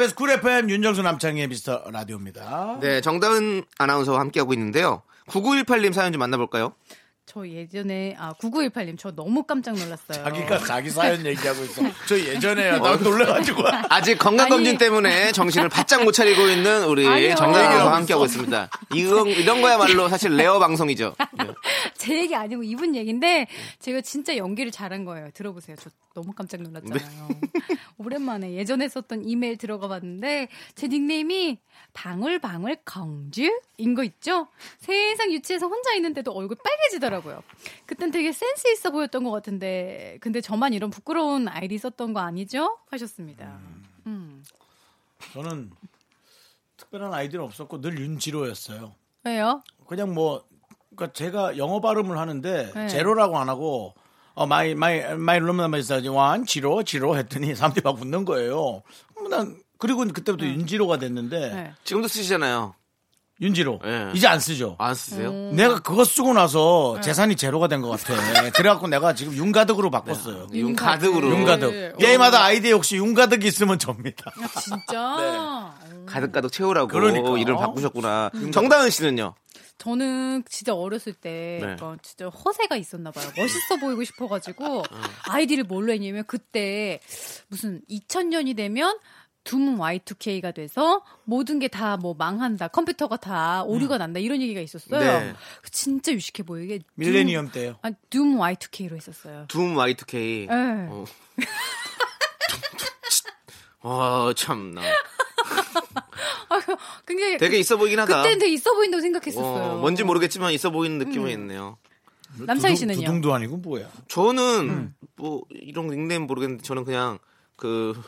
KBS 쿨 FM 윤정수 남창희의 미스터 라디오입니다. 네, 정다은 아나운서와 함께하고 있는데요. 9918님 사연 좀 만나볼까요? 저 예전에 아 9918님 저 너무 깜짝 놀랐어요. 자기가 자기 사연 얘기하고 있어. 저 예전에 나 놀래가지고. 아직 건강 검진 아니. 때문에 정신을 바짝 못 차리고 있는 우리. 정다은과 함께하고 있습니다. 이건, 이런 거야말로 사실 rare 방송이죠. 네. 제 얘기 아니고 이분 얘기인데 제가 진짜 연기를 잘한 거예요. 들어보세요. 저 너무 깜짝 놀랐잖아요. 오랜만에 예전에 썼던 이메일 들어가 봤는데 제 닉네임이 방울방울 공주인 거 있죠? 세상 유치해서 혼자 있는데도 얼굴 빨개지더라고요. 그땐 되게 센스 있어 보였던 것 같은데 근데 저만 이런 부끄러운 아이디 썼던 거 아니죠? 하셨습니다. 음. 저는 특별한 아이디는 없었고 늘 윤지로였어요. 왜요? 그냥 뭐 그러니까 제가 영어 발음을 하는데 네. 제로라고 안 하고 어 마이 마이 마이 있어야지 완 지로 지로 했더니 사람들이 막 웃는 거예요. 난 그리고 그때부터 윤지로가 됐는데 네. 지금도 쓰시잖아요. 윤지로 네. 이제 안 쓰죠. 안 쓰세요? 내가 그거 쓰고 나서 재산이 제로가 된 것 같아. 그래갖고 내가 지금 윤가득으로 바꿨어요. 윤 가득으로. 윤가득. 어. 게임마다 아이디에 혹시 윤가득 있으면 접니다. 아, 진짜? 음. 가득 가득 채우라고 그러니까. 이름 바꾸셨구나. 정다은 씨는요? 저는 진짜 어렸을 때 네. 약간 진짜 허세가 있었나 봐요. 멋있어 보이고 싶어가지고 아이디를 뭘로 했냐면 그때 무슨 2000년이 되면 둠 Y2K가 돼서 모든 게 다 뭐 망한다. 컴퓨터가 다 오류가 난다. 이런 얘기가 있었어요. 네. 진짜 유식해 보이게. 밀레니엄 때요. 아, 둠 Y2K로 했었어요. 둠 Y2K. 네. 어. 어, 참나. 굉장히 되게 있어 보이긴 하다. 그때는 되게 있어 보인다고 생각했었어요. 어, 뭔지 모르겠지만 있어 보이는 느낌은 있네요. 남창희 씨는요? 두둥도 아니고 뭐야. 저는 음. 뭐 이런 닉네임 모르겠는데 저는 그냥 그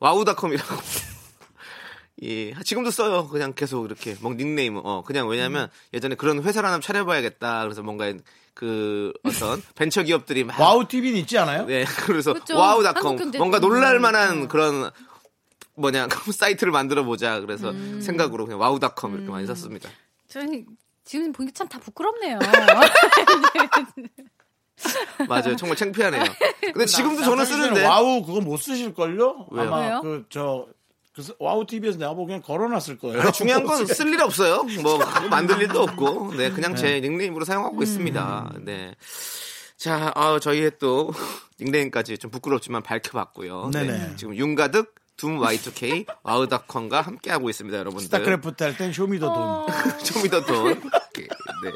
와우닷컴이라고 예 지금도 써요 그냥 계속 이렇게 뭐 닉네임 어 그냥 왜냐면 음. 예전에 그런 회사를 하나 차려봐야겠다 그래서 뭔가 그 어떤 벤처 기업들이 막 와우 TV는 있지 않아요? 네 그래서 그쵸. 와우닷컴 뭔가 좀 놀랄만한 음. 그런 뭐냐 사이트를 만들어 보자 그래서 음. 생각으로 그냥 와우닷컴 이렇게 많이 썼습니다. 저는 지금 보니까 참 다 부끄럽네요. 맞아요 정말 창피하네요. 근데 지금도 저는 쓰는데 와우 그거 못 쓰실걸요? 왜요? 아마 왜요? 그저 그 와우 TV에서 내가 보기엔 걸어놨을 거예요. 아니, 중요한 건 쓸 일 없어요. 뭐 만들 일도 없고, 네 그냥 제 닉네임으로 사용하고 있습니다. 네. 자, 아, 저희의 또 닉네임까지 좀 부끄럽지만 밝혀봤고요. 네, 네 네. 지금 윤가득 둠 Y2K 와우닷컴과 함께 하고 있습니다, 여러분들. 스타크래프트 할 땐 show me the 돈. 어. show me the 돈. 이렇게, 네.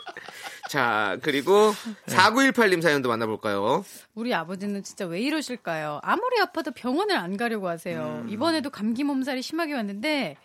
자, 그리고 4918님 사연도 만나볼까요? 우리 아버지는 진짜 왜 이러실까요? 아무리 아파도 병원을 안 가려고 하세요. 이번에도 감기 몸살이 심하게 왔는데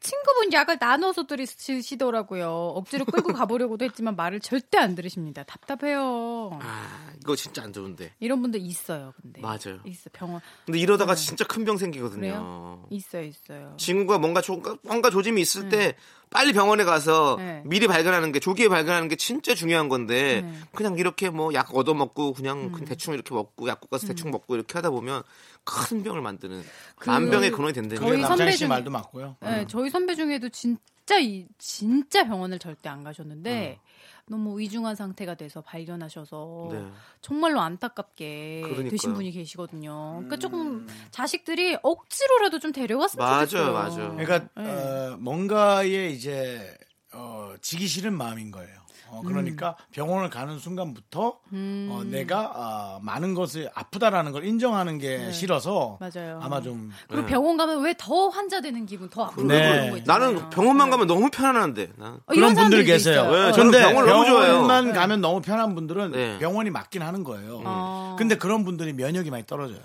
친구분 약을 나눠서 드시더라고요. 억지로 끌고 가보려고도 했지만 말을 절대 안 들으십니다. 답답해요. 아, 이거 진짜 안 좋은데. 이런 분들 있어요. 근데 맞아요. 있어 병원 근데 이러다가 진짜 큰 병 생기거든요. 그래요? 있어요, 있어요. 친구가 뭔가 조, 뭔가 조짐이 있을 때 빨리 병원에 가서 네. 미리 발견하는 게 조기에 발견하는 게 진짜 중요한 건데 네. 그냥 이렇게 뭐 약 얻어 먹고 그냥 음. 그냥 대충 이렇게 먹고 약국 가서 대충 먹고 이렇게 하다 보면 큰 병을 만드는 만병의 근원이 된다는 그 저희 게 선배 중에- 말도 맞고요. 네, 저희 선배 중에도 진짜 이 진짜 병원을 절대 안 가셨는데 너무 위중한 상태가 돼서 발견하셔서 네. 정말로 안타깝게 그러니까요. 음. 되신 분이 계시거든요. 그러니까 조금 자식들이 억지로라도 좀 데려갔으면 맞아요, 좋겠어요. 맞아요. 그러니까 네. 어, 뭔가에 이제 어, 지기 싫은 마음인 거예요. 어, 그러니까 병원을 가는 순간부터 음. 어, 내가 어, 많은 것을 아프다라는 걸 인정하는 게 싫어서 네. 맞아요. 아마 좀 그리고 병원 가면 왜 더 환자 되는 기분, 더 아프고 네. 나는 병원만 가면 너무 편안한데 난. 어, 그런 이런 분들 계세요. 네, 어. 저는 근데 병원을 너무 좋아해요. 병원만 가면 너무 편한 분들은 네. 병원이 맞긴 하는 거예요. 어. 근데 그런 분들이 면역이 많이 떨어져요.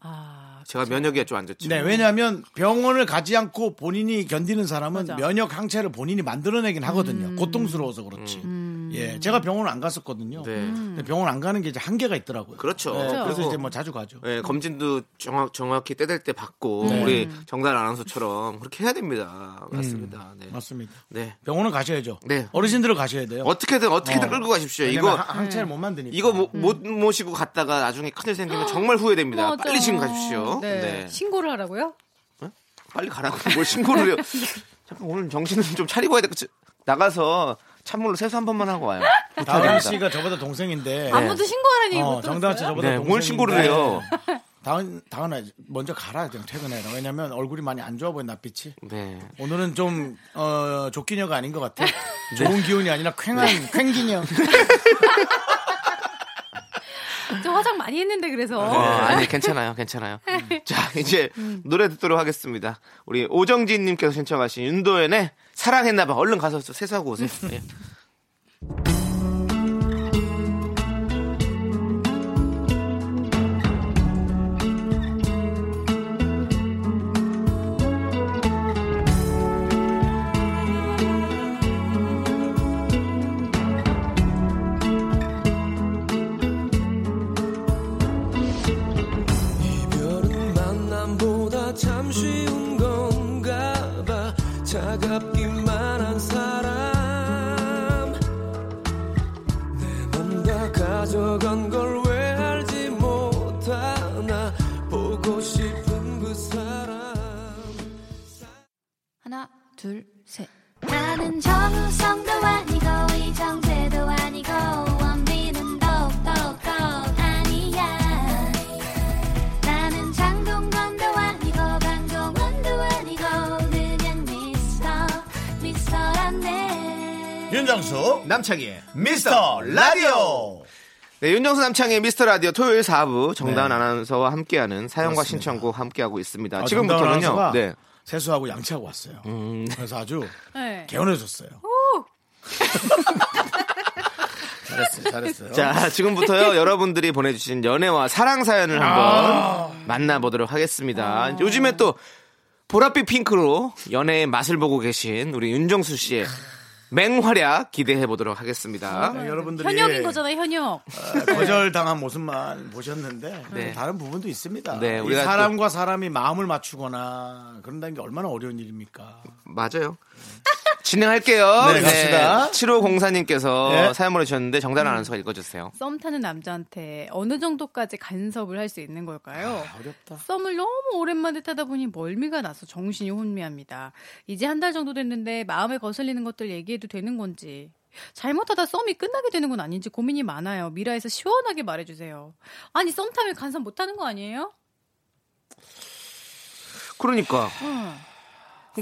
아, 제가 면역이 좀 안 좋죠. 네, 왜냐하면 병원을 가지 않고 본인이 견디는 사람은 맞아. 면역 항체를 본인이 만들어내긴 하거든요. 고통스러워서 그렇지. 예, 제가 병원을 안 갔었거든요. 네. 근데 병원 안 가는 게 이제 한계가 있더라고요. 그렇죠. 네, 그래서 이제 뭐 자주 가죠. 네, 검진도 정확, 정확히 때 될 때 받고 네. 우리 정달 아나운서처럼 그렇게 해야 됩니다. 맞습니다. 네. 맞습니다. 네. 병원을 가셔야죠. 네. 어르신들을 가셔야 돼요. 어떻게든 어떻게든 어. 끌고 가십시오. 왜냐면 이거 하- 항체를 못 만드니까. 이거 모- 못 모시고 갔다가 나중에 큰일 생기면 정말 후회됩니다. 맞아. 빨리 지금 가십시오. 네. 네. 신고를 하라고요? 빨리 가라고 뭘 신고를 해요. 잠깐 오늘 정신을 좀 차리고 와야 돼. 그치? 나가서 찬물로 세수 한 번만 하고 와요. 다은 씨가 저보다 동생인데 아무도 신고하라는 얘기 어, 못 정다은 씨 들었어요? 저보다 네, 동생인데 뭘 신고를 해요? 당연 당연하 먼저 가라 그냥 퇴근해라. 왜냐면 얼굴이 많이 안 좋아 보여 낯빛이. 네. 오늘은 좀 어, 조기녀가 아닌 것 같아. 좋은 기운이 아니라 쾌한 쾌기녀. 저 화장 많이 했는데 그래서. 어, 아니 괜찮아요, 괜찮아요. 자 이제 노래 듣도록 하겠습니다. 우리 오정진님께서 신청하신 윤도현의 사랑했나봐. 얼른 가서 세수하고 오세요. 예. 가져간 걸 왜 알지 못하나 보고 싶은 그 사람 하나, 둘, 셋. 나는 정우성도 아니고 이정재도 아니고 원빈은 더욱더 아니야 나는 장동건도 아니고 강동원도 아니고 그냥 미스터 미스터란데 윤정수 남창희의 미스터 라디오. 네, 윤정수 남창의 미스터 라디오 토요일 4부 정다은 네. 아나운서와 함께하는 사연과 그렇습니다. 신청곡 함께하고 있습니다. 아, 지금부터는요. 네. 세수하고 양치하고 왔어요. 그래서 아주 네. 개운해졌어요. 잘했어요, 잘했어요. 자, 지금부터요, 여러분들이 보내주신 연애와 사랑 사연을 한번 만나보도록 하겠습니다. 요즘에 또, 보랏빛 핑크로 연애의 맛을 보고 계신 우리 윤정수 씨의 맹활약 기대해 보도록 하겠습니다. 네, 여러분들이 현역인 거잖아요, 현역. 어, 거절당한 모습만 보셨는데 네. 다른 부분도 있습니다. 네, 이 우리가 사람과 사람이 마음을 맞추거나 그런다는 게 얼마나 어려운 일입니까? 맞아요. 진행할게요. 네, 갑시다. 7호 공사님께서 네. 사연 보내주셨는데 정단 아나운서가 읽어주세요. 썸 타는 남자한테 어느 정도까지 간섭을 할 수 있는 걸까요? 어렵다. 썸을 너무 오랜만에 타다 보니 멀미가 나서 정신이 혼미합니다. 이제 한 달 정도 됐는데 마음에 거슬리는 것들 얘기해도 되는 건지. 잘못하다 썸이 끝나게 되는 건 아닌지 고민이 많아요. 미라에서 시원하게 말해주세요. 아니 썸 타면 간섭 못하는 거 아니에요? 그러니까. 응.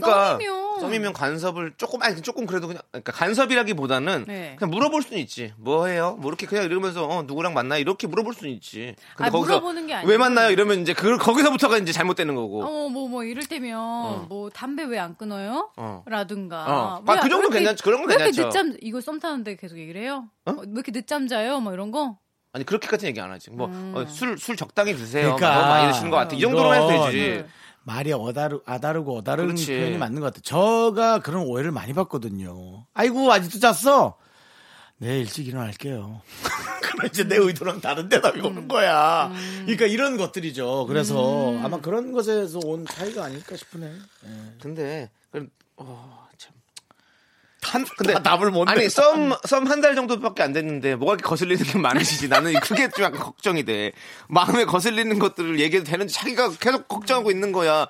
그러니까 썸이면. 썸이면 간섭을 조금 아니 조금 그래도 그냥 그러니까 간섭이라기보다는 네. 그냥 물어볼 수는 있지. 뭐 해요? 뭐 이렇게 그냥 이러면서 어, 누구랑 만나 이렇게 물어볼 수는 있지. 근데 아, 물어보는 게 아니고. 왜 만나요? 이러면 이제 그 거기서부터가 이제 잘못되는 거고. 어, 뭐, 뭐, 이를테면, 뭐, 담배 왜 안 끊어요? 어. 라든가. 어. 왜- 아, 그 정도 왜 이렇게- 괜찮- 그런 건왜 이렇게 괜찮죠. 늦잠, 이거 썸 타는데 계속 얘기를 해요? 어, 왜 이렇게 늦잠 자요? 뭐 이런 거? 아니 그렇게까지 얘기 안 하지. 뭐 음. 술술 적당히 드세요. 그러니까. 너무 많이 드시는 것 같아. 이 정도로만 해도 되지. 말이 어다르, 아다르고 어다른 그렇지. 표현이 맞는 것 같아요. 저가 그런 오해를 많이 받거든요. 아이고, 아직도 잤어? 네, 일찍 일어날게요. 그럼 이제 내 의도랑 다른 대답이 오는 거야. 그러니까 이런 것들이죠. 그래서 아마 그런 것에서 온 차이가 아닐까 싶으네. 근데 그 어, 참. 한 근데 다 답을 못 아니 내나. 썸썸 한 달 정도밖에 안 됐는데 뭐가 이렇게 거슬리는 게 많으시지 나는 그게 좀 약간 걱정이 돼 마음에 거슬리는 것들을 얘기해도 되는지 자기가 계속 걱정하고 있는 거야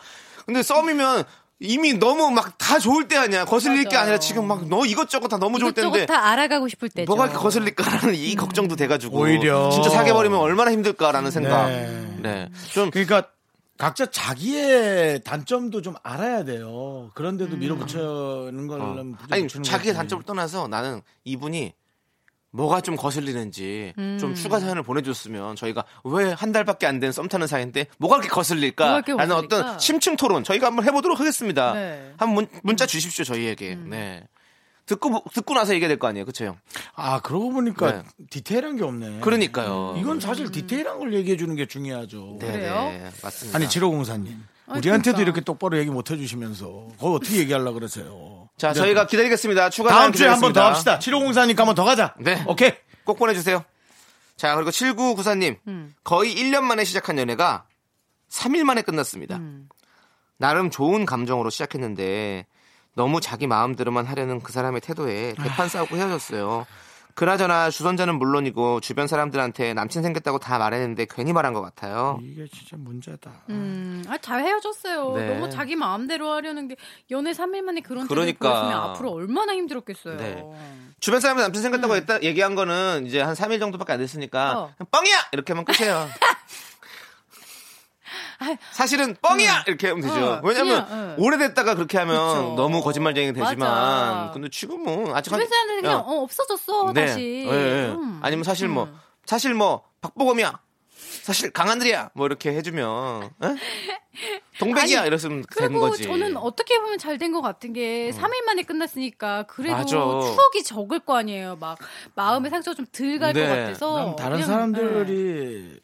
근데 썸이면 이미 너무 막 다 좋을 때 아니야 거슬릴 게 맞아요. 아니라 지금 막 너 이것저것 다 너무 좋을 이것저것 때인데 다 알아가고 싶을 때죠. 뭐가 이렇게 거슬릴까라는 이 걱정도 돼가지고 오히려. 진짜 사귀어 버리면 얼마나 힘들까라는 생각 네. 네 좀 그러니까 각자 자기의 단점도 좀 알아야 돼요. 그런데도 밀어붙이는 걸 어. 아니 자기의 단점을 떠나서 나는 이분이 뭐가 좀 거슬리는지 음. 좀 추가 사연을 보내줬으면 저희가 왜 한 달밖에 안 된 썸 타는 사이인데 뭐가 그렇게 거슬릴까? 라는 거슬릴까? 어떤 심층 토론 저희가 한번 해보도록 하겠습니다. 네. 한번 문, 문자 주십시오 저희에게. 음. 네. 듣고 듣고 나서 얘기해야 될거 아니에요, 그렇죠 형? 아 그러고 보니까 네. 디테일한 게 없네. 그러니까요. 이건 사실 디테일한 걸 얘기해 주는 게 중요하죠. 네, 그래요? 네, 맞습니다. 아니 지로공사님 아, 우리한테도 그러니까. 이렇게 똑바로 얘기 못 해주시면서 그거 어떻게 얘기하려 그러세요? 자, 저희가 기다리겠습니다. 추가 다음 주에 한 번 더. 합시다. 지로공사니까 한 번 더 가자. 네. 오케이. 꼭 보내주세요. 자, 그리고 7994님. 음. 거의 1년 만에 시작한 연애가 3일 만에 끝났습니다. 음. 나름 좋은 감정으로 시작했는데 너무 자기 마음대로만 하려는 그 사람의 태도에 대판 싸우고 헤어졌어요. 그나저나 주선자는 물론이고 주변 사람들한테 남친 생겼다고 다 말했는데 괜히 말한 것 같아요. 이게 진짜 문제다. 음, 아, 잘 헤어졌어요. 네. 너무 자기 마음대로 하려는 게 연애 3일 만에 그런 그러니까. 태도를 보였으면 앞으로 얼마나 힘들었겠어요. 네. 주변 사람이 남친 생겼다고 음. 했다, 얘기한 거는 이제 한 3일 정도밖에 안 됐으니까 어. 뻥이야! 이렇게 하면 끝이에요. 사실은 뻥이야 이렇게 하면 되죠. 어, 왜냐면 그냥, 어. 오래됐다가 그렇게 하면 그쵸. 너무 거짓말쟁이 되지만 맞아. 근데 지금은 아직 주변 사람들이 그냥 어, 없어졌어 네. 다시. 예, 예. 음. 아니면 사실 뭐 사실 뭐 박보검이야. 사실 강한들이야. 뭐 이렇게 해주면 에? 동백이야 아니, 이랬으면 된 그리고 거지. 저는 어떻게 보면 잘 된 것 같은 게 3일 만에 끝났으니까 그래도 맞아. 추억이 적을 거 아니에요. 막 마음의 상처가 좀 덜 갈것 네. 같아서. 다른 그냥, 네. 사람들이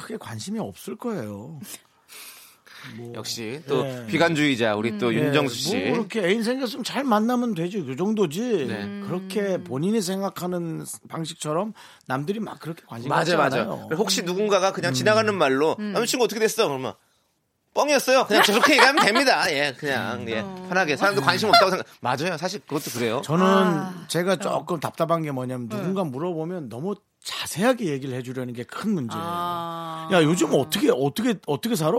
크게 관심이 없을 거예요. 뭐, 역시 또 예. 비관주의자 우리 또 음. 윤정수 예, 씨. 뭐 그렇게 애인 생겼으면 잘 만나면 되지. 그 정도지. 네. 그렇게 본인이 생각하는 방식처럼 남들이 막 그렇게 관심 갖지 맞아 맞아. 않아요. 혹시 누군가가 음. 그냥 지나가는 말로 남자친구 어떻게 됐어? 그러면 뻥이었어요. 그냥 저렇게 얘기하면 됩니다. 예, 그냥 예, 어. 편하게 사람들 관심 없다고 생각. 맞아요. 사실 그것도 그래요. 저는 아. 제가 조금 답답한 게 뭐냐면 누군가 물어보면 너무 자세하게 얘기를 해주려는 게 큰 문제예요. 아. 야 요즘 어떻게 어떻게 어떻게 살아?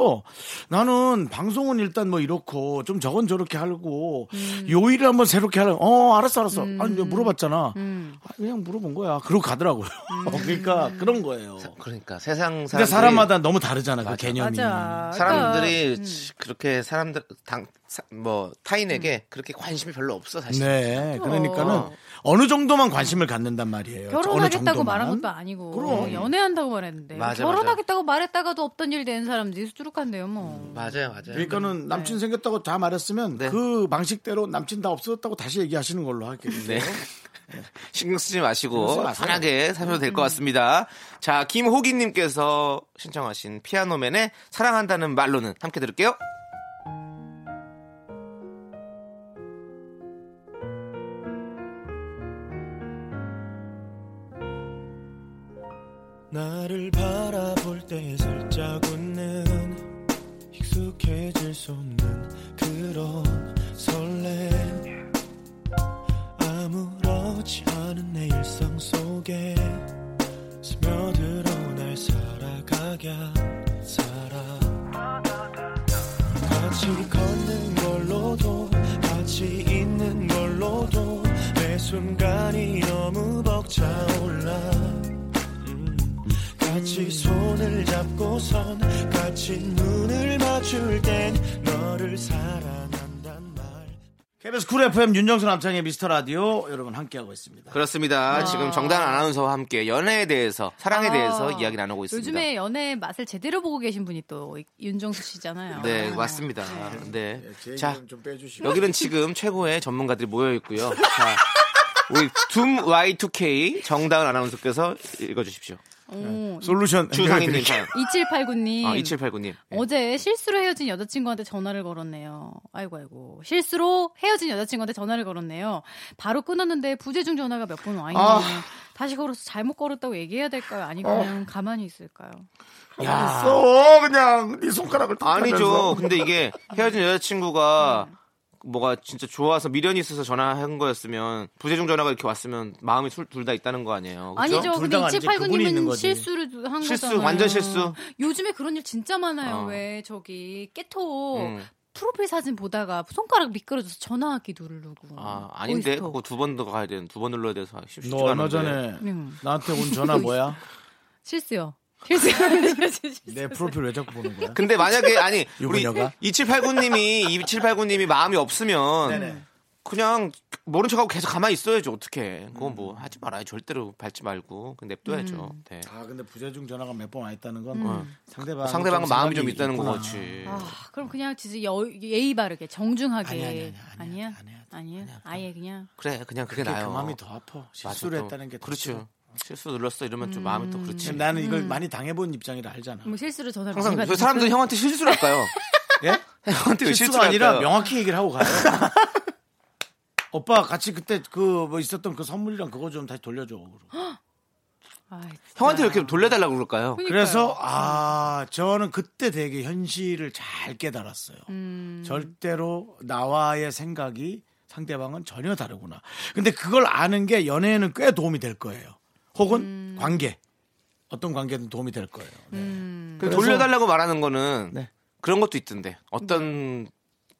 나는 방송은 일단 뭐 이렇고 좀 저건 저렇게 하고 음. 요일을 한번 새롭게 하려. 어 알았어 알았어. 아니 내가 물어봤잖아. 음. 아, 그냥 물어본 거야. 그러고 가더라고요. 그러니까 그런 거예요. 그러니까 세상 사람들이 사람마다 너무 다르잖아 그 맞아. 개념이. 맞아. 사람들이 그러니까, 치- 그렇게 사람들 당 뭐 타인에게 그렇게 관심이 별로 없어 사실. 네, 그러니까는 어 느 정도만 관심을 갖는단 말이에요. 어느 결혼하겠다고. 말한 것도 아니고 그럼. 연애한다고 말했는데 맞아, 결혼하겠다고 말했다가도 없던 일 되는 사람들이 수두룩한데요 뭐. 맞아요, 맞아요. 그러니까는 남친 생겼다고 다 말했으면 네. 그 방식대로 남친 다 없어졌다고 다시 얘기하시는 걸로 할게요. 네. 신경 쓰지 마시고. 편하게 사셔도 될 것 같습니다. 자, 김호기님께서 신청하신 피아노맨의 사랑한다는 말로는 함께 들을게요. 나를 바라볼 때 살짝 웃는 익숙해질 수 없는 그런 설렘 아무렇지 않은 내 일상 속에 스며들어 날 살아가게 한 사람 같이 걷는 걸로도 같이 있는 걸로도 매 순간이 너무 벅차올라. 음, 같이 손을 잡고선 같이 눈을 맞출 땐 너를 사랑한단 말 KBS 쿨 FM 윤정수 남창의 미스터 라디오 여러분 함께하고 있습니다. 그렇습니다. 지금 정단 아나운서와 함께 연애에 대해서, 사랑에 아, 대해서 이야기 나누고 있습니다. 요즘에 연애 맛을 제대로 보고 계신 분이 또 윤정수 씨잖아요. 네, 맞습니다. 네. 제 자, 얘기는 좀 빼주시고. 여기는 지금 최고의 전문가들이 모여 있고요. 자, 우리 둠 Y2K 정다은 아나운서께서 읽어주십시오. 오, 솔루션 주상희님 사연. 2789님. 아, 2789님. 어제 실수로 헤어진 여자친구한테 전화를 걸었네요. 아이고 아이고 실수로 헤어진 여자친구한테 전화를 걸었네요. 바로 끊었는데 부재중 전화가 몇 번 와 있네요. 아. 다시 걸어서 잘못 걸었다고 얘기해야 될까요? 아니 어. 그냥 가만히 있을까요? 야, 써 그냥 네 손가락을 아니죠. 근데 이게 헤어진 여자친구가 뭐가 진짜 좋아서 미련이 있어서 전화한 거였으면 부재중 전화가 이렇게 왔으면 마음이 둘 다 있다는 거 아니에요. 그죠? 아니죠. 둘 근데 다가 아니지. 그분이 있는 2789님은 거지. 실수를 한 실수, 거잖아요. 완전 실수. 요즘에 그런 일 진짜 많아요. 어. 왜 저기 깨톡 음. 프로필 사진 보다가 손가락 미끄러져서 전화하기 누르고. 아, 아닌데 보이스톡. 그거 두 번 더 가야 되는 두 번 눌러야 돼서 쉽지가 너 얼마. 전에 음. 나한테 온 전화 뭐야? 실수요. 내 프로필 왜 자꾸 보는 거야? 근데 만약에 아니 우리 유부녀가? 2789님이 2789님이 마음이 없으면 그냥 모른 척하고 계속 가만히 있어야죠. 어떻게? 그건 뭐 하지 말아요. 절대로 밟지 말고 그냥 냅둬야죠. 네. 아 근데 부재중 전화가 몇번와 있다는 건 음. 상대방 상대방은 마음이 좀 있다는. 거지. 아, 그럼 그냥 진짜 여, 예의 바르게 정중하게 아니야, 아니야, 아니야, 아니야? 아니야, 아니야. 아니야? 아니야. 아예 그냥 그래, 그냥 그게 나요. 그 마음이 더 아파. 맞아, 실수를 또. 했다는 게더 그렇죠. 싫어. 실수 눌렀어 이러면 좀 마음이 또 그렇지. 근데 나는 이걸 많이 당해본 입장이라 알잖아. 뭐 실수를 전화를 항상 왜 사람들이 받으니까. 형한테 실수를 할까요? 예? 형한테 왜 실수가 아니라 할까요? 명확히 얘기를 하고 가요. 오빠 같이 그때 그 뭐 있었던 그 선물이랑 그거 좀 다시 돌려줘. 진짜. 형한테 왜 이렇게 돌려달라고 그럴까요? 그러니까요. 그래서 아 저는 그때 되게 현실을 잘 깨달았어요. 음. 절대로 나와의 생각이 상대방은 전혀 다르구나. 근데 그걸 아는 게 연애에는 꽤 도움이 될 거예요. 혹은 관계 어떤 관계든 도움이 될 거예요. 네. 음. 그 돌려달라고 말하는 거는 네. 그런 것도 있던데. 어떤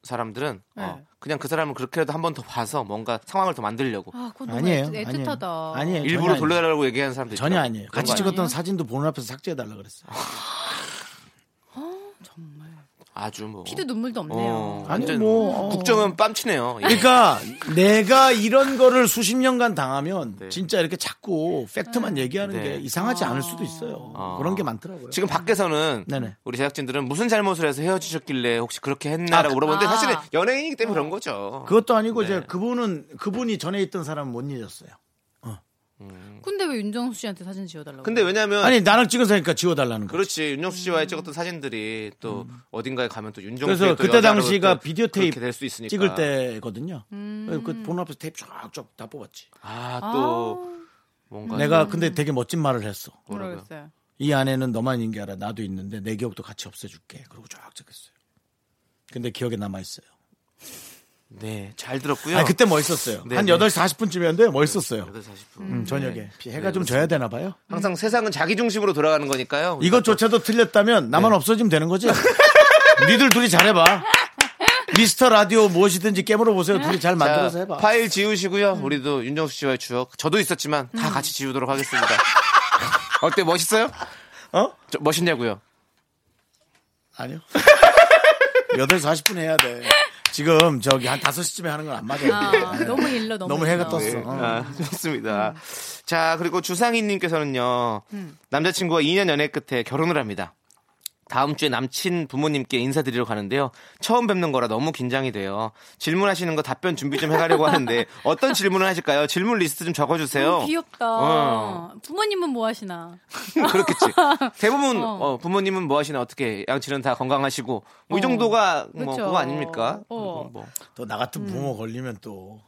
사람들은 어, 네. 그냥 그 사람을 그렇게라도 한 번 더 봐서 뭔가 상황을 더 만들려고 아, 그건 너무 아니에요. 애틋- 애틋하다. 아니에요. 아니에요. 일부러. 돌려달라고 얘기하는 사람도 있죠. 전혀 아니에요. 같이 찍었던 아니에요? 사진도 보는 앞에서 삭제해달라 그랬어요. 정말. 아주 뭐 피도 눈물도 없네요. 어, 아니, 완전 뭐, 어. 국정은 빰치네요. 예. 그러니까 내가 이런 거를 수십 년간 당하면 네. 진짜 이렇게 자꾸 팩트만 얘기하는 네. 게 이상하지 않을 수도 있어요. 아. 그런 게 많더라고요. 지금 밖에서는 네네. 우리 제작진들은 무슨 잘못을 해서 헤어지셨길래 혹시 그렇게 했나라고 물어보는데 아. 사실은 연예인이기 때문에 그런 거죠. 그것도 아니고 이제 네. 그분은 그분이 전에 있던 사람은 못 잊었어요. 근데 왜 윤정수 씨한테 사진 지워달라고? 근데 왜냐면 아니 나랑 찍은 사니까 지워달라는 거. 그렇지 윤정수 씨와의 찍었던 사진들이 또 어딘가에 가면 또 윤정수 그래서 그때 당시가 비디오 테이프 될수 있으니까 찍을 때거든요. 음. 그 보는 앞에서 테이프 쫙쫙 다 뽑았지. 아또 뭔가 내가 근데 되게 멋진 말을 했어. 모르겠어요. 이 안에는 너만인 게 알아. 나도 있는데 내 기억도 같이 없애줄게. 그리고 쫙 적었어요. 근데 기억에 남아 있어요. 네 잘 들었고요. 아 그때 멋있었어요. 네, 한 네. 8시 40분쯤이었는데 멋있었어요. 8시 40분. 음, 저녁에 네. 해가 좀 져야 되나 봐요. 항상 세상은 자기 중심으로 돌아가는 거니까요. 이것조차도 틀렸다면 나만 네. 없어지면 되는 거지. 니들 둘이 잘해봐. 미스터 라디오 무엇이든지 깨물어 보세요. 둘이 잘 만들어서 자, 해봐. 파일 지우시고요. 우리도 윤정수 씨와의 추억. 저도 있었지만 다 같이 지우도록 하겠습니다. 어때 멋있어요? 어? 저, 멋있냐고요? 아니요. 8시 40분 해야 돼. 지금 저기 한 5시쯤에 하는 건 안 맞아요. 아, 네. 너무 일러 너무, 너무 해가 일러. 떴어. 어. 아, 좋습니다. 자, 그리고 주상희 님께서는요, 음. 남자친구와 2년 연애 끝에 결혼을 합니다. 다음 주에 남친 부모님께 인사드리러 가는데요. 처음 뵙는 거라 너무 긴장이 돼요. 질문하시는 거 답변 준비 좀 해가려고 하는데 어떤 질문을 하실까요? 질문 리스트 좀 적어주세요. 귀엽다. 어. 부모님은 뭐 하시나? 그렇겠지. 대부분 어. 어, 부모님은 뭐 하시나 어떻게 양치는 다 건강하시고 뭐 이 정도가 뭐 그쵸. 그거 아닙니까? 어. 뭐. 또나 같은 부모 걸리면 또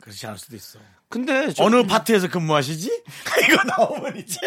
그렇지 않을 수도 있어. 근데 좀- 어느 파트에서 근무하시지? 이거 나오면 이제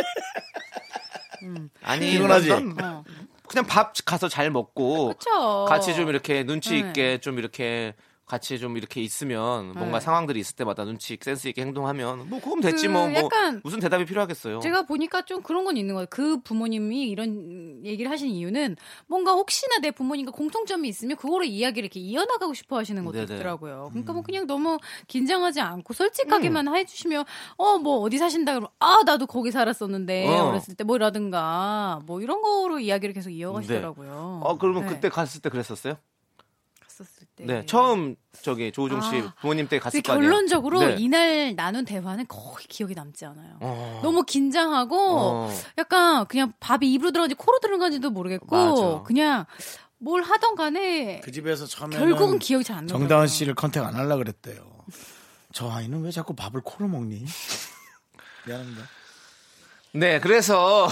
아니 피곤하지? 어. 그냥 밥 가서 잘 먹고 그쵸. 같이 좀 이렇게 눈치 네. 있게 좀 이렇게 같이 좀 이렇게 있으면 뭔가 네. 상황들이 있을 때마다 눈치 센스 있게 행동하면 뭐 그럼 됐지 그 뭐, 뭐 약간 무슨 대답이 필요하겠어요. 제가 보니까 좀 그런 건 있는 거예요. 그 부모님이 이런 얘기를 하신 이유는 뭔가 혹시나 내 부모님과 공통점이 있으면 그거를 이야기를 이렇게 이어나가고 싶어 하시는 것도 네네. 있더라고요. 그러니까 음. 뭐 그냥 너무 긴장하지 않고 솔직하게만 해주시면 어 뭐 어디 사신다 그러면 아 나도 거기 살았었는데 어. 어렸을 때 뭐라든가 뭐 이런 거로 이야기를 계속 이어가시더라고요. 어 그러면 네. 그때 갔을 때 그랬었어요? 때. 네, 처음 저기 조우종 씨 아, 부모님 때 갔을 거 아니에요. 결론적으로 네. 이날 나눈 대화는 거의 기억이 남지 않아요. 어. 너무 긴장하고 어. 약간 그냥 밥이 입으로 들어간지 코로 들어간지도 모르겠고 맞아. 그냥 뭘 하던 간에 그 집에서 처음에는 결국은 기억이 잘 안 나요. 정다은 씨를 컨택 안 하려 그랬대요. 저 아이는 왜 자꾸 밥을 코로 먹니? 미안합니다. 네, 그래서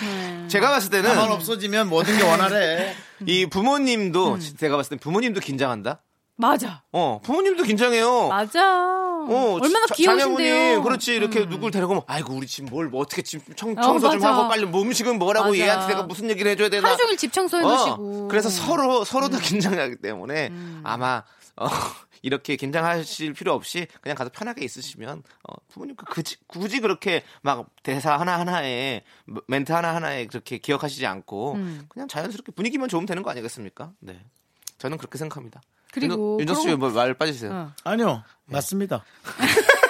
네. 제가 봤을 때는 나만 없어지면 모든 게 원활해. 이 부모님도 음. 제가 봤을 때 부모님도 긴장한다. 맞아, 어, 부모님도 긴장해요. 맞아. 어, 얼마나 자- 귀여우신데요. 그렇지 이렇게 음. 누굴 데리고 오면 아이고 우리 집뭘뭐 어떻게 집 청, 어, 청소 좀 맞아. 하고 빨리 뭐 음식은 뭐라고 맞아. 얘한테 내가 무슨 얘기를 해줘야 되나 하루 종일 집 청소해 어, 놓으시고. 음. 그래서 서로 서로 다 긴장하기 때문에 아마 어, 이렇게 긴장하실 필요 없이 그냥 가서 편하게 있으시면 어, 부모님 그 굳이, 굳이 그렇게 막 대사 하나 하나에 멘트 하나 하나에 그렇게 기억하시지 않고 음. 그냥 자연스럽게 분위기만 좋으면 되는 거 아니겠습니까? 네, 저는 그렇게 생각합니다. 그리고 윤- 윤정수 그런 씨말 빠지세요. 어. 아니요, 맞습니다.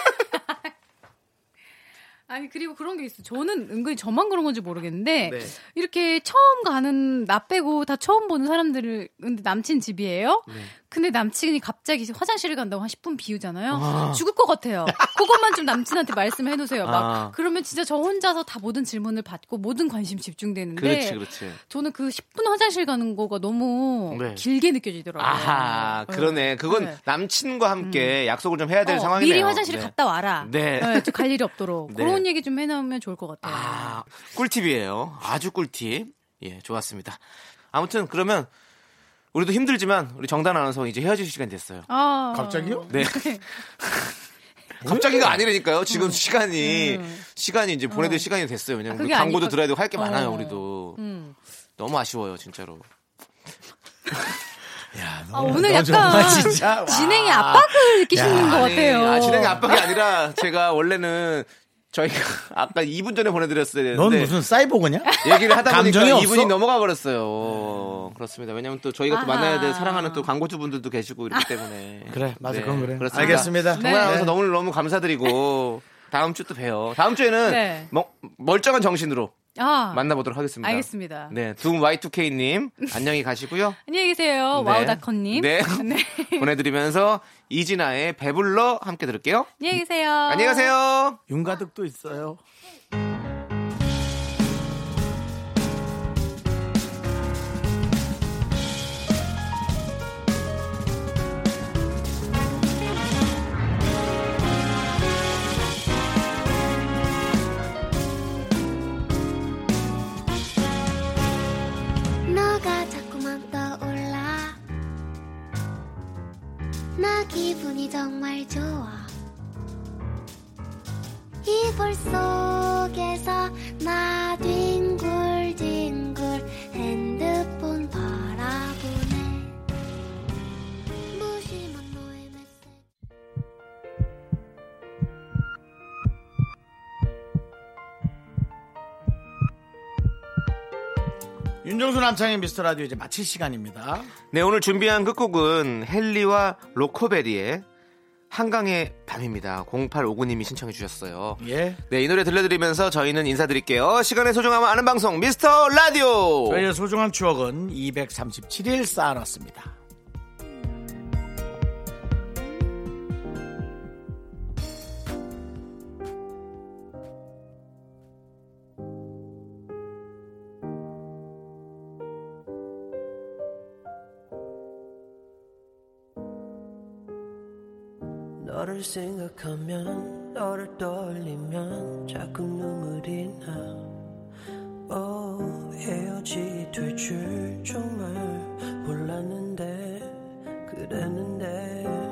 아니 그리고 그런 게 있어. 저는 은근히 저만 그런 건지 모르겠는데 네. 이렇게 처음 가는 나 빼고 다 처음 보는 사람들을 근데 남친 집이에요. 네. 근데 남친이 갑자기 화장실을 간다고 한 10분 비우잖아요. 죽을 것 같아요. 그것만 좀 남친한테 말씀해 놓으세요. 막 아. 그러면 진짜 저 혼자서 다 모든 질문을 받고 모든 관심 집중되는데 그렇지, 그렇지. 저는 그 10분 화장실 가는 거가 너무 네. 길게 느껴지더라고요. 아하, 네. 그러네. 그건 네. 남친과 함께 약속을 좀 해야 될 어, 상황이네요. 미리 화장실 네. 갔다 와라. 네. 좀갈 일이 없도록 네. 그런 얘기 좀 해놓으면 좋을 것 같아요. 아, 꿀팁이에요. 아주 꿀팁. 예, 좋았습니다. 아무튼 그러면 우리도 힘들지만 우리 정단 아나운서 이제 헤어질 시간이 됐어요. 아. 갑자기요? 네. 갑자기가 아니라니까요. 지금 시간이 시간이 이제 보내드릴 시간이 됐어요. 왜냐면 아, 우리 그게 광고도 아니고- 들어야 되고 할 게 많아요. 어. 우리도 음. 너무 아쉬워요, 진짜로. 야, 아, 너, 오늘 너 약간 정말 진짜 와. 진행의 압박을 느끼시는 것 아니, 같아요. 아, 진행의 압박이 아니라 제가 원래는 저희가 아까 2분 전에 보내드렸어야 되는데 넌 무슨 사이보그냐? 얘기를 하다 보니까 감정이 없어? 2분이 넘어가 버렸어요. 그렇습니다. 왜냐면 또 저희가 또 아하. 만나야 될 사랑하는 또 광고주분들도 계시고 이렇기 때문에. 그래, 맞아, 네, 그건 그래. 그렇습니다. 알겠습니다. 네. 정말 아나운서 너무 너무 감사드리고 다음 주 또 봬요. 다음 주에는 네. 뭐- 멀쩡한 정신으로 아, 만나보도록 하겠습니다. 알겠습니다. 네, 둠 Y2K님 안녕히 가시고요. 안녕히 계세요. 네. 와우닷컴님. 네. 네. 보내드리면서 이진아의 배불러 함께 들을게요. 안녕히 계세요. 안녕히 가세요. 윤가득도 있어요. 남창의 미스터 라디오 이제 마칠 시간입니다. 네, 오늘 준비한 끝곡은 헨리와 로코베리의 한강의 밤입니다. 0859님이 신청해 주셨어요. 예. 네, 이 노래 들려드리면서 저희는 인사드릴게요. 시간의 소중함을 아는 방송 미스터 라디오. 저희의 소중한 추억은 237일 쌓아놨습니다. 너를 생각하면 너를 떠올리면 자꾸 눈물이 나. 어, 헤어지게 될줄 정말 몰랐는데 그랬는데. 후,